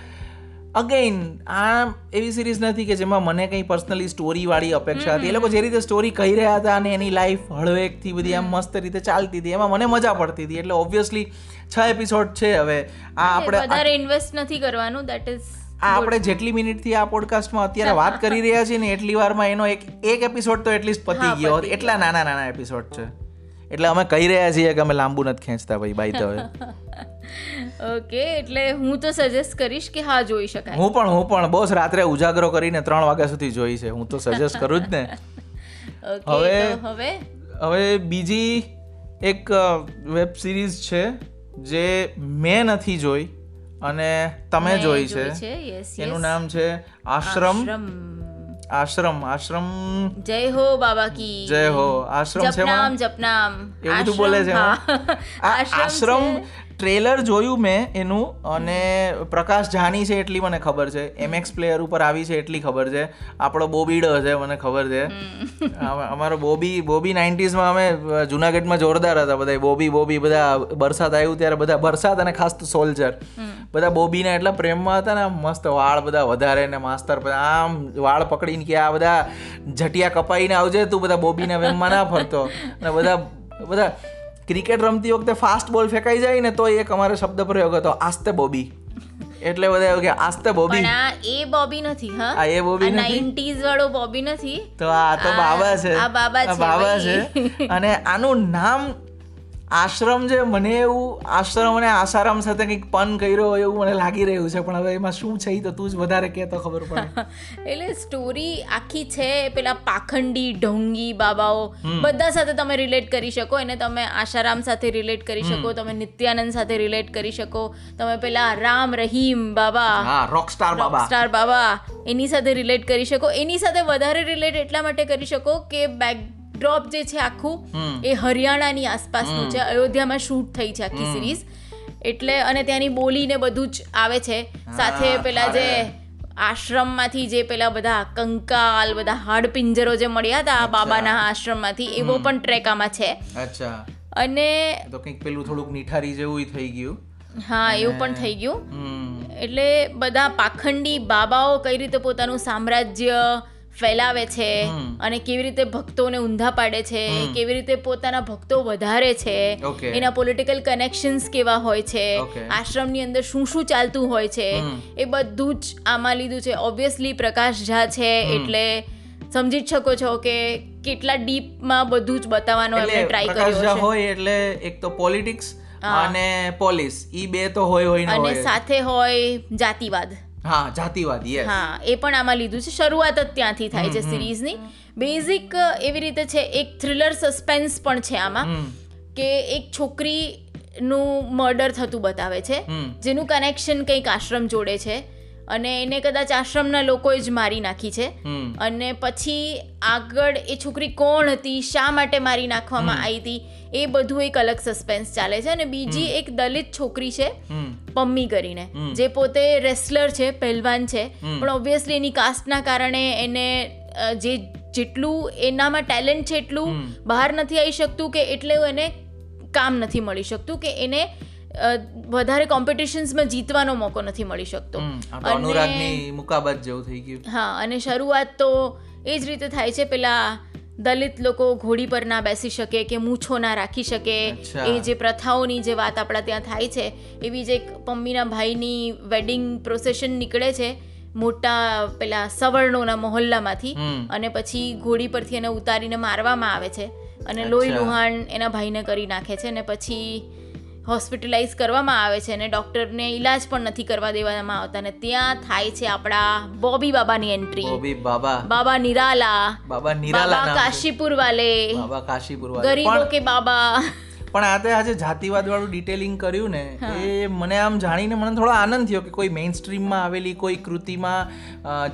A: અગેન આ એવી સિરીઝ નથી કે જેમાં મને કંઈ પર્સનલી સ્ટોરીવાળી અપેક્ષા હતી. એ લોકો જે રીતે સ્ટોરી કહી રહ્યા હતા અને એની લાઈફ હળવેકથી બધી આમ મસ્ત રીતે ચાલતી હતી. એમાં મને મજા પડતી હતી. એટલે ઓબ્વિયસલી છ એપિસોડ છે હવે. આ આપણે
B: વધારે ઇન્વેસ્ટ નથી કરવાનું. દેટ ઇઝ
A: આ આપણે જેટલી મિનિટથી આ પોડકાસ્ટમાં અત્યારે વાત કરી રહ્યા છીએ ને એટલી વારમાં એનો એક એક એપિસોડ તો એટલીસ્ટ પતી ગયો.
B: હોત
A: એટલા નાના નાના એપિસોડ છે. એટલે અમે કહી રહ્યા છીએ કે અમે લાંબુ નથી ખેંચતા ભાઈ બાય ધ
B: ઓકે એટલે હું તો સજેસ્ટ કરીશ કે હા જોઈ શકાય.
A: હું પણ હું પણ. બોસ રાત્રે ઉજાગરો કરીને ત્રણ વાગ્યા સુધી જોઈ છે. હું તો સજેસ્ટ કરું જ ને. હવે-
B: હવે?
A: હવે બીજી એક વેબ સિરીઝ છે જે મેં નથી જોઈ. અને તમે જોઈ છે. એનું નામ છે આશ્રમ. આશ્રમ. આશ્રમ
B: જય હો બાબા કી.
A: જય હો. આશ્રમ છે
B: જપનામ જપનામ
A: એવું બધું બોલે છે
B: આશ્રમ.
A: ટ્રેલર જોયું મેં એનું અને પ્રકાશ જાની છે એટલી મને ખબર છે. એમએક્સ પ્લેયર ઉપર આવી છે એટલી ખબર છે. આપણો બોબીડો છે મને ખબર છે. અમ- અમારો બોબી બોબી નાઇન્ટીઝમાં અમે જુનાગઢમાં જોરદાર હતા બધા બોબી બોબી બધા બરસાત આવ્યું ત્યારે બધા બરસાત અને ખાસ તો સોલ્જર બધા બોબીના એટલા પ્રેમમાં હતા ને મસ્ત વાળ બધા વધારે ને માસ્તર બધા આમ વાળ પકડીને કે આ બધા જટિયા કપાઈને આવજે તું બધા બોબીના વેમમાં ના ફરતો. અને બધા બધા ક્રિકેટ રમતી વખતે ફાસ્ટ બોલ ફેંકાઈ જાય ને તો એક અમારો શબ્દ પ્રયોગ હતો આસ્તે બોબી. એટલે બધા એવું કે આસ્તે બોબી.
B: પણ આ એ બોબી નથી હા?
A: આ એ બોબી નથી?
B: 90s વાળો બોબી નથી?
A: તો આ તો બાબા છે.
B: આ બાબા છે
A: બાબા છે. અને આનું નામ આશ્રમ જે મને એવું આશ્રમ અને આસારામ સાથે કંઈક પન કર્યો હોય એવું મને લાગી રહ્યું છે પણ હવે એમાં શું છે તો તું જ વધારે કે તો ખબર પડે.
B: એટલે સ્ટોરી આખી છે પેલા પાખંડી ઢોંગી બાબાઓ બધા સાથે તમે રિલેટ કરી શકો એને તમે આશારામ સાથે રિલેટ કરી શકો તમે નિત્યાનંદ સાથે રિલેટ કરી શકો તમે પેલા રામ રહીમ બાબા
A: રોકસ્ટાર બાબા.
B: સ્ટાર બાબા એની સાથે રિલેટ કરી શકો એની સાથે વધારે રિલેટ એટલા માટે કરી શકો કે બેકડ્રોપ જે છે આખું એ હરિયાણાની આસપાસનું છે. અયોધ્યામાં શૂટ થઈ છે આખી સિરીઝ. એટલે અને ત્યાંની બોલી ને બધું જ આવે છે. સાથે પેલા જે આશ્રમમાંથી જે પેલા બધા કંકાલ બધા હાડપિંજરો જે મળ્યા હતા આ બાબાના આશ્રમમાંથી એવો પણ ટ્રેક આમાં છે.
A: અચ્છા.
B: અને
A: તો કંઈક પેલું થોડુંક નિઠારી જેવું થઈ ગયું.
B: હા એવું પણ થઈ ગયું. એટલે બધા પાખંડી બાબાઓ કઈ રીતે પોતાનું સામ્રાજ્ય ફેલાવે છે અને કેવી રીતે ભક્તોને ઊંધા પાડે છે કેવી રીતે પોતાના ભક્તો વધારે છે એના પોલિટિકલ કનેક્શન્સ કેવા હોય છે આશ્રમની અંદર શું શું ચાલતું હોય છે એ બધું જ આમાં લીધું છે. ઓબ્વિયસલી પ્રકાશ ઝા છે એટલે સમજી જ શકો છો કે કેટલા ડીપમાં બધું જ બતાવવાનો એમણે ટ્રાય કર્યો છે
A: હોય એટલે એક તો પોલિટિક્સ અને પોલીસ. ઈ બે તો હોય હોય
B: અને સાથે હોય જાતિવાદ.
A: હા જાતિવાદી
B: હા એ પણ આમાં લીધું છે. શરૂઆત જ ત્યાંથી થાય છે સિરીઝની. બેઝિક એવી રીતે છે એક થ્રિલર સસ્પેન્સ પણ છે આમાં કે એક છોકરી નું મર્ડર થતું બતાવે છે જેનું કનેક્શન કંઈક આશ્રમ જોડે છે. અને એને કદાચ આશ્રમના લોકોએ જ મારી નાખી છે. અને પછી આગળ એ છોકરી કોણ હતી શા માટે મારી નાખવામાં આવી હતી એ બધું એક અલગ સસ્પેન્સ ચાલે છે અને બીજી એક દલિત છોકરી છે પમ્મી કરીને જે પોતે રેસલર છે પહેલવાન છે. પણ ઓબ્વિયસલી એની કાસ્ટના કારણે એને જે જેટલું એનામાં ટેલેન્ટ છે એટલું બહાર નથી આવી શકતું કે એટલે એને કામ નથી મળી શકતું કે એને વધારે કોમ્પિટિશન્સમાં જીતવાનો મોકો નથી મળી શકતો.
A: અનુરાગની મુકાબાત જેવું થઈ ગયું.
B: હા અને શરૂઆત તો એ જ રીતે થાય છે. પેલા દલિત લોકો ઘોડી પર ના બેસી શકે કે મૂછો ના રાખી શકે. એ જે પ્રથાઓની જે વાત આપણા ત્યાં થાય છે એવી જે એક પમ્મીના ભાઈની વેડિંગ પ્રોસેશન નીકળે છે મોટા પેલા સવર્ણોના મહોલ્લામાંથી. અને પછી ઘોડી પરથી એને ઉતારીને મારવામાં આવે છે. અને લોહી લુહાણ એના ભાઈને કરી નાખે છે. અને પછી હોસ્પિટલાઇઝ કરવામાં આવે છે અને ડૉક્ટરને ઈલાજ પણ નથી કરવા દેવામાં આવતા અને ત્યાં થાય છે આપણા બોબી બાબાની એન્ટ્રી
A: બોબી બાબા.
B: બાબા નિરાલા.
A: બાબા નિરાલા
B: બાબા કાશીપુર વાલે
A: બાબા કાશીપુર વાલે
B: ગરીબો કે બાબા?
A: પણ આ તે આજે જાતિવાદ વાળું ડિટેલિંગ કર્યું ને એ મને આમ જાણીને મને થોડો આનંદ થયો કે કોઈ મેઇન સ્ટ્રીમમાં આવેલી કોઈ કૃતિમાં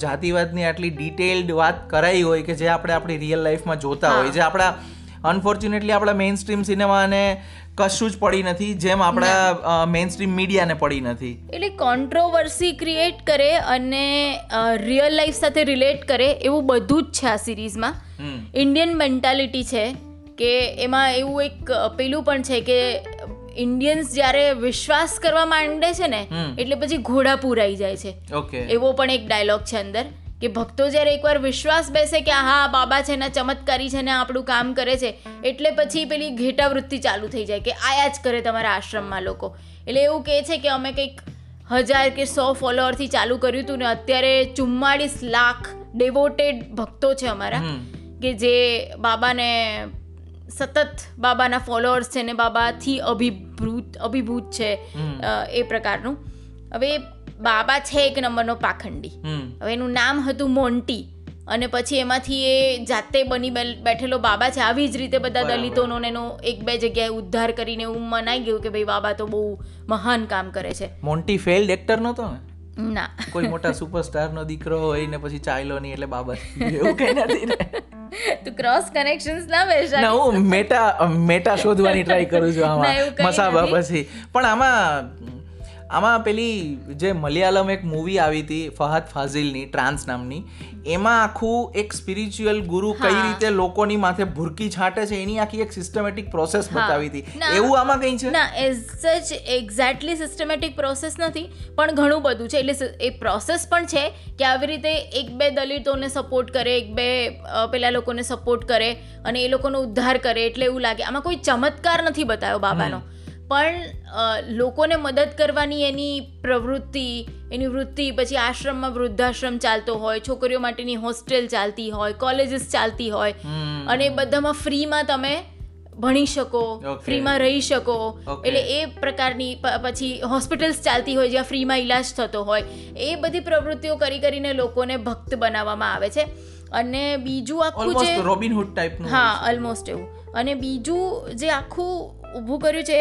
A: જાતિવાદની આટલી ડિટેલ્ડ વાત કરાઈ હોય કે જે આપણે આપણી રિયલ લાઈફમાં જોતા હોય જે આપણા અનફોર્ચ્યુનેટલી આપણા મેઇન સ્ટ્રીમ સિનેમાને કશું જ પડી નથી જેમ આપણા મેઇન સ્ટ્રીમ મીડિયાને પડી નથી.
B: એટલે કોન્ટ્રોવર્સી ક્રિએટ કરે અને રિયલ લાઈફ સાથે રિલેટ કરે એવું બધું જ છે આ સિરીઝમાં ઇન્ડિયન મેન્ટાલિટી છે કે એમાં એવું એક પેલું પણ છે કે ઇન્ડિયન્સ જ્યારે વિશ્વાસ કરવા માંડે છે ને એટલે પછી ઘોડા પૂરાઈ જાય છે. એવો પણ એક ડાયલોગ છે અંદર. કે ભક્તો જ્યારે એકવાર વિશ્વાસ બેસે કે હા બાબા છે ને ચમત્કારી છે ને આપણું કામ કરે છે એટલે પછી પેલી ઘેટા વૃત્તિ ચાલુ થઈ જાય કે આયા જ કરે તમારા આશ્રમમાં લોકો. એટલે એવું કહે છે કે અમે કંઈક હજાર કે સો ફોલોઅરથી ચાલુ કર્યું હતું ને અત્યારે ચુમ્માળીસ લાખ ડેવોટેડ ભક્તો છે અમારા કે જે બાબાને સતત બાબાના ફોલોઅર્સ છે ને બાબાથી અભિભૂત અભિભૂત છે એ પ્રકારનું. હવે બાબા છે એક નંબરનો પાખંડી. હવે એનું નામ હતું મોન્ટી. અને પછી એમાંથી એ જાતે બની બેઠેલો બાબા છે. આવી જ રીતે બધા. દલિતોનો એનો એક બે જગ્યાએ ઉદ્ધાર કરીને એવું મનાઈ ગયું કે ભાઈ બાબા તો બહુ મહાન કામ કરે છે.
A: મોન્ટી ફેલ્ડ એક્ટર નતો ને?
B: ના.
A: કોઈ મોટા સુપરસ્ટારનો દીકરો હોય ને પછી ચાઇલો નહીં એટલે બાબા. એવું કઈ નથી ને?
B: તું ક્રોસ કનેક્શન્સ ના બેસા
A: ના હું મેટા મેટા શોધવાની ટ્રાય કરું છું
B: ના,
A: આમાં. મસાબા પછી. પણ આમાં આમાં પેલી જે મલયાલમ એક મૂવી આવી હતી ફહદ ફાઝિલની ટ્રાન્સ નામની એમાં આખું એક સ્પિરિચ્યુઅલ ગુરુ કઈ રીતે લોકોની માથે ભૂરકી છાંટે છે એની આખી એક સિસ્ટમેટિક પ્રોસેસ બતાવી હતી. એવું આમાં કઈ છે?
B: ના એઝ જ એક્ઝેક્ટલી સિસ્ટમેટિક પ્રોસેસ નથી પણ ઘણું બધું છે. એટલે એ પ્રોસેસ પણ છે કે આવી રીતે એક બે દલિતોને સપોર્ટ કરે એક બે પેલા લોકોને સપોર્ટ કરે અને એ લોકોનો ઉદ્ધાર કરે એટલે એવું લાગે. આમાં કોઈ ચમત્કાર નથી બતાવ્યો બાબાનો. પણ લોકોને મદદ કરવાની એની પ્રવૃત્તિ એની વૃત્તિ પછી આશ્રમમાં વૃદ્ધાશ્રમ ચાલતો હોય છોકરીઓ માટેની હોસ્ટેલ ચાલતી હોય કોલેજીસ ચાલતી હોય અને બધામાં ફ્રીમાં તમે ભણી શકો ફ્રીમાં રહી શકો. એટલે એ પ્રકારની પછી હોસ્પિટલ્સ ચાલતી હોય જ્યાં ફ્રીમાં ઈલાજ થતો હોય એ બધી પ્રવૃત્તિઓ કરી કરીને લોકોને ભક્ત બનાવવામાં આવે છે. અને બીજું આખું જે
A: રોબિનહુડ ટાઈપનું
B: હા ઓલમોસ્ટ એવું. અને બીજું જે આખું ઊભું કર્યું છે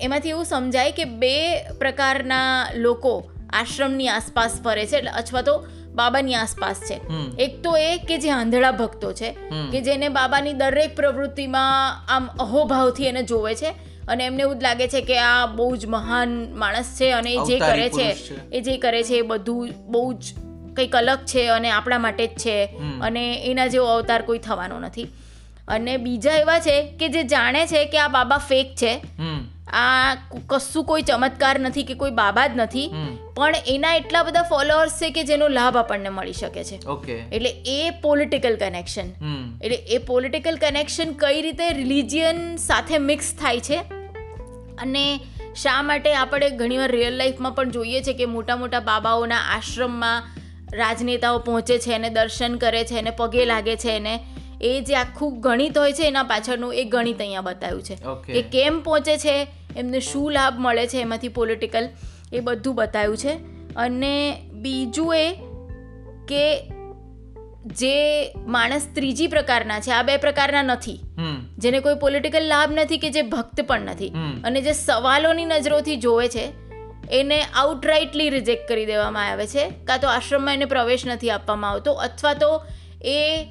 B: એમાંથી એવું સમજાય કે બે પ્રકારના લોકો આશ્રમની આસપાસ ફરે છે એટલે અથવા તો બાબાની આસપાસ છે. એક તો એ કે જે આંધળા ભક્તો છે કે જેને બાબાની દરેક પ્રવૃત્તિમાં આમ અહોભાવથી એને જોવે છે અને એમને એવું જ લાગે છે કે આ બહુ જ મહાન માણસ છે અને એ જે કરે છે એ જે કરે છે એ બધું બહુ જ કંઈક અલગ છે અને આપણા માટે જ છે અને એના જેવો અવતાર કોઈ થવાનો નથી. અને બીજા એવા છે કે જે જાણે છે કે આ બાબા ફેક છે આ કશું કોઈ ચમત્કાર નથી કે કોઈ બાબા જ નથી. પણ એના એટલા બધા ફોલોઅર્સ છે કે જેનો લાભ આપણને મળી શકે છે.
A: ઓકે.
B: એટલે એ પોલિટિકલ કનેક્શન એટલે એ પોલિટિકલ કનેક્શન કઈ રીતે રિલિજિયન સાથે મિક્સ થાય છે? અને શા માટે આપણે ઘણીવાર રિયલ લાઈફમાં પણ જોઈએ છે કે મોટા મોટા બાબાઓના આશ્રમમાં રાજનેતાઓ પહોંચે છે એને દર્શન કરે છે અને પગે લાગે છે અને એ જે આખું ગણિત હોય છે એના પાછળનું એ ગણિત અહીંયા બતાવ્યું છે. કે કેમ પહોંચે છે એમને શું લાભ મળે છે એમાંથી પોલિટિકલ એ બધું બતાવ્યું છે. અને બીજું એ કે જે માણસ ત્રીજી પ્રકારના છે આ બે પ્રકારના નથી. જેને કોઈ પોલિટિકલ લાભ નથી કે જે ભક્ત પણ નથી. અને જે સવાલોની નજરોથી જોવે છે એને આઉટરાઇટલી રિજેક્ટ કરી દેવામાં આવે છે. કાં તો આશ્રમમાં એને પ્રવેશ નથી આપવામાં આવતો અથવા તો એ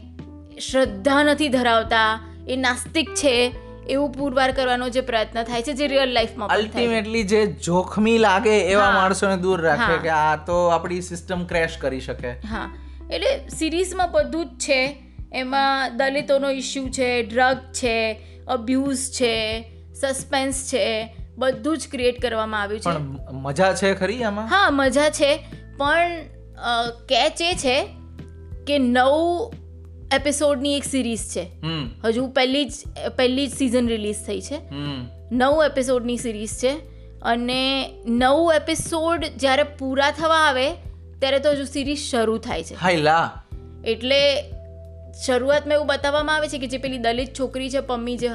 B: શ્રદ્ધા નથી ધરાવતા એ નાસ્તિક છે એવું પુરવાર કરવાનો જે પ્રયત્ન થાય છે જે રિયલ લાઈફમાં
A: અલ્ટિમેટલી જે જોખમી લાગે એવા માણસોને દૂર રાખે કે આ તો આપણી સિસ્ટમ ક્રેશ કરી શકે.
B: હા. એટલે સિરીઝમાં બધું જ છે. એમાં દલિતોનો ઇશ્યુ છે ડ્રગ છે અબ્યુઝ છે સસ્પેન્સ છે બધું જ ક્રિએટ કરવામાં આવ્યું છે.
A: પણ મજા છે ખરી આમાં?
B: હા મજા છે. પણ કેચ એ છે કે નવ એપિસોડની એક સિરીઝ છે. હજુ પહેલી જ પહેલી જ સિઝન રિલીઝ થઈ છે. નવ એપિસોડની સિરીઝ છે અને નવ એપિસોડ જ્યારે પૂરા થવા આવે ત્યારે તો હજુ સિરીઝ શરૂ થાય છે. એટલે શરૂઆતમાં એવું બતાવવામાં આવે છે કે જે પેલી દલિત છોકરી છે પમ્મી જે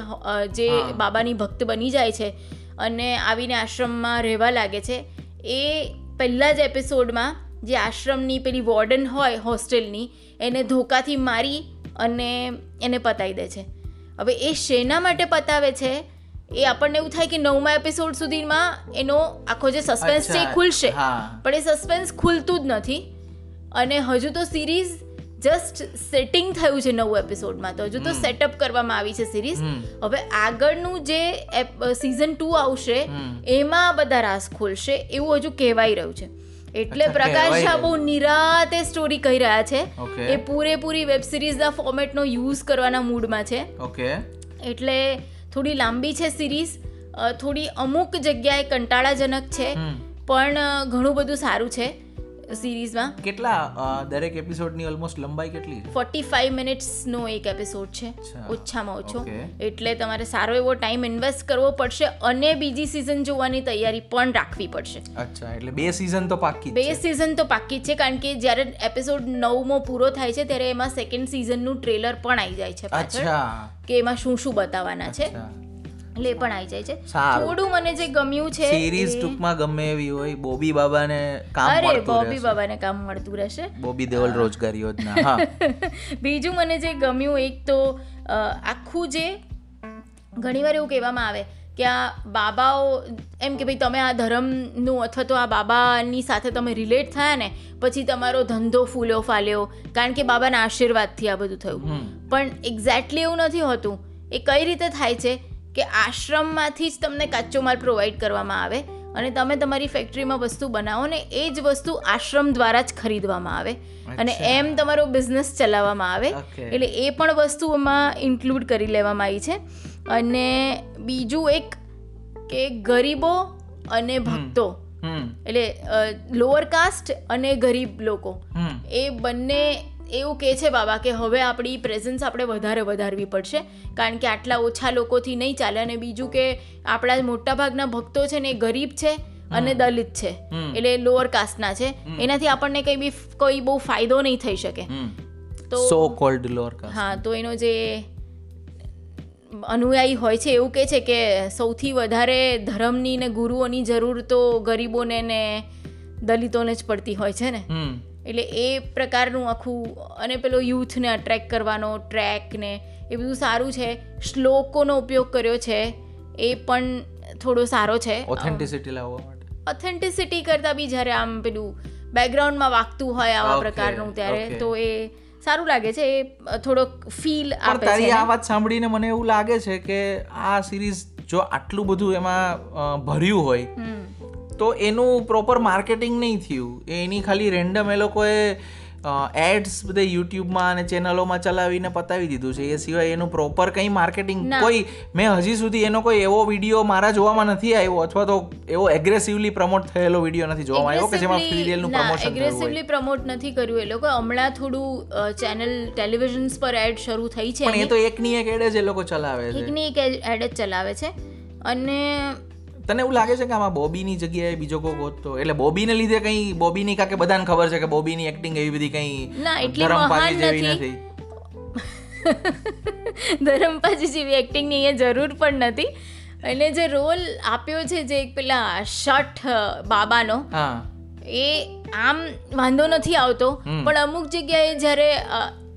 B: જે બાબાની ભક્ત બની જાય છે અને આવીને આશ્રમમાં રહેવા લાગે છે એ પહેલા જ એપિસોડમાં જે આશ્રમની પેલી વોર્ડન હોય હોસ્ટેલની એને ધોકાથી મારી અને એને પતાવી દે છે. હવે એ શેના માટે પતાવે છે? એ આપણને એવું થાય કે નવમા એપિસોડ સુધીમાં એનો આખો જે સસ્પેન્સ છે એ ખુલશે. પણ એ સસ્પેન્સ ખુલતું જ નથી. અને હજુ તો સિરીઝ જસ્ટ સેટિંગ થયું છે નવું એપિસોડમાં તો હજુ તો સેટઅપ કરવામાં આવી છે સિરીઝ હવે આગળનું જે સિઝન ટુ આવશે એમાં બધા રાસ ખોલશે એવું હજુ કહેવાઈ રહ્યું છે. એટલે પ્રકાશ શાહ બહુ નિરાતે સ્ટોરી કહી રહ્યા છે. એ પૂરેપૂરી વેબ સિરીઝના ફોર્મેટનો યુઝ કરવાના મૂડમાં છે.
A: ઓકે
B: એટલે થોડી લાંબી છે સિરીઝ થોડી અમુક જગ્યાએ કંટાળાજનક છે પણ ઘણું બધું સારું છે. સિરીઝમાં
A: કેટલા દરેક એપિસોડની ઓલમોસ્ટ લંબાઈ કેટલી?
B: ફોર્ટી ફાઈવ મિનિટ્સનો એક એપિસોડ છે. ઓછામાં ઓછો. એટલે તમારે સારો એવો ટાઈમ ઇન્વેસ્ટ કરવો પડશે અને બીજી સિઝન જોવાની તૈયારી પણ રાખવી પડશે.
A: અચ્છા એટલે બે સિઝન તો પાકી
B: બે સિઝન તો પાકી જ છે કારણ કે જ્યારે એપિસોડ નવમો પૂરો થાય છે ત્યારે એમાં સેકન્ડ સિઝનનું ટ્રેલર પણ આવી જાય છે પાછળ. કે એમાં શું શું બતાવવાના છે. એ પણ આવી જાય છે. થોડું મને જે ગમ્યું છે
A: સિરીઝ ટૂંકમાં ગમે એવી હોય બોબી બાબાને કામ
B: અરે બોબી બાબાને કામ મળતું રહેશે.
A: બોબી દેવલ રોજગાર યોજના હા.
B: બીજું મને જે ગમ્યું એક તો આખું જે ઘણીવાર એવું કહેવામાં આવે કે આ બાબાઓ એમ કે ભાઈ તમે આ ધર્મનું અથવા તો આ બાબાની સાથે તમે રિલેટ થયા ને પછી તમારો ધંધો ફૂલ્યો ફાલ્યો કારણ કે બાબાના આશીર્વાદથી આ બધું થયું. પણ એક્ઝેક્ટલી એવું નથી હોતું. એ કઈ રીતે થાય છે? કે આશ્રમમાંથી જ તમને કાચો માલ પ્રોવાઈડ કરવામાં આવે અને તમે તમારી ફેક્ટરીમાં વસ્તુ બનાવો ને એ જ વસ્તુ આશ્રમ દ્વારા જ ખરીદવામાં આવે. અને એમ તમારો બિઝનેસ ચલાવવામાં આવે. એટલે એ પણ વસ્તુઓમાં ઇન્ક્લુડ કરી લેવામાં આવી છે. અને બીજું એક કે ગરીબો અને ભક્તો. એટલે લોઅર કાસ્ટ અને ગરીબ લોકો. એ બંને એવું કહે છે બાબા કે હવે આપણી પ્રેઝન્સ આપણે વધારે વધારવી પડશે કારણ કે આટલા ઓછા લોકોથી નહીં ચાલે અને બીજું કે આપણા મોટાભાગના ભક્તો છે ને એ ગરીબ છે અને દલિત છે એટલે લોઅર કાસ્ટના છે. એનાથી આપણને કંઈ બી કોઈ બહુ ફાયદો નહીં થઈ શકે. તો
A: સો કોલ્ડ લોઅર કાસ્ટ
B: હા તો એનો જે અનુયાયી હોય છે એવું કહે છે કે સૌથી વધારે ધર્મની ને ગુરુઓની જરૂર તો ગરીબોને ને દલિતોને જ પડતી હોય છે ને. એટલે એ પ્રકારનું આખું અને પેલો યુથને અટ્રેક્ટ કરવાનો ટ્રેક ને એ બધું સારું છે. શ્લોકોનો ઉપયોગ કર્યો છે. એ પણ થોડો સારો છે.
A: ઓથેન્ટિસિટી લાવવા માટે.
B: ઓથેન્ટિસિટી કરતાં બી જ્યારે આમ પેલું બેકગ્રાઉન્ડમાં વાગતું હોય આવા પ્રકારનું ત્યારે તો એ સારું લાગે છે. એ થોડોક ફીલ આપે છે તારી
A: આ વાત સાંભળીને મને એવું લાગે છે કે આ સિરીઝ જો આટલું બધું એમાં ભર્યું હોય તો એનું પ્રોપર માર્કેટિંગ નહીં થયું. એની ખાલી રેન્ડમ એ લોકોએ એડ્સ બધે યુટ્યુબમાં અને ચેનલોમાં ચલાવીને પતાવી દીધું છે. એ સિવાય એનું પ્રોપર કંઈ માર્કેટિંગ કોઈ મેં હજી સુધી એનો કોઈ એવો વીડિયો મારા જોવામાં નથી આવ્યો અથવા તો એવો એગ્રેસિવલી પ્રમોટ થયેલો વીડિયો નથી જોવામાં આવ્યો કે જેમાં સિરિયલનું પ્રમોશન
B: એગ્રેસિવલી પ્રમોટ નથી કર્યું. એ લોકો હમણાં થોડું ચેનલ ટેલિવિઝન્સ પર એડ શરૂ થઈ છે
A: પણ એ તો એકની એક એડ જ એ લોકો ચલાવે છે.
B: એકની એક એડ જ ચલાવે છે. અને
A: તને એવું લાગે છે કે આમાં બોબીની જગ્યાએ બીજો કોઈ ગોતતો એટલે બોબીને લીધે કંઈ બોબીની કાકે બધાને ખબર છે કે બોબીની એક્ટિંગ એવી બધી કંઈ
B: ના, એટલી મહાન નથી. ધરમપાજી જેવી એક્ટિંગની અહીંયા જરૂર પણ નથી. અને જે રોલ આપ્યો છે જે એક પેલા શટ બાબાનો એ આમ વાંધો નથી આવતો. પણ અમુક જગ્યાએ જ્યારે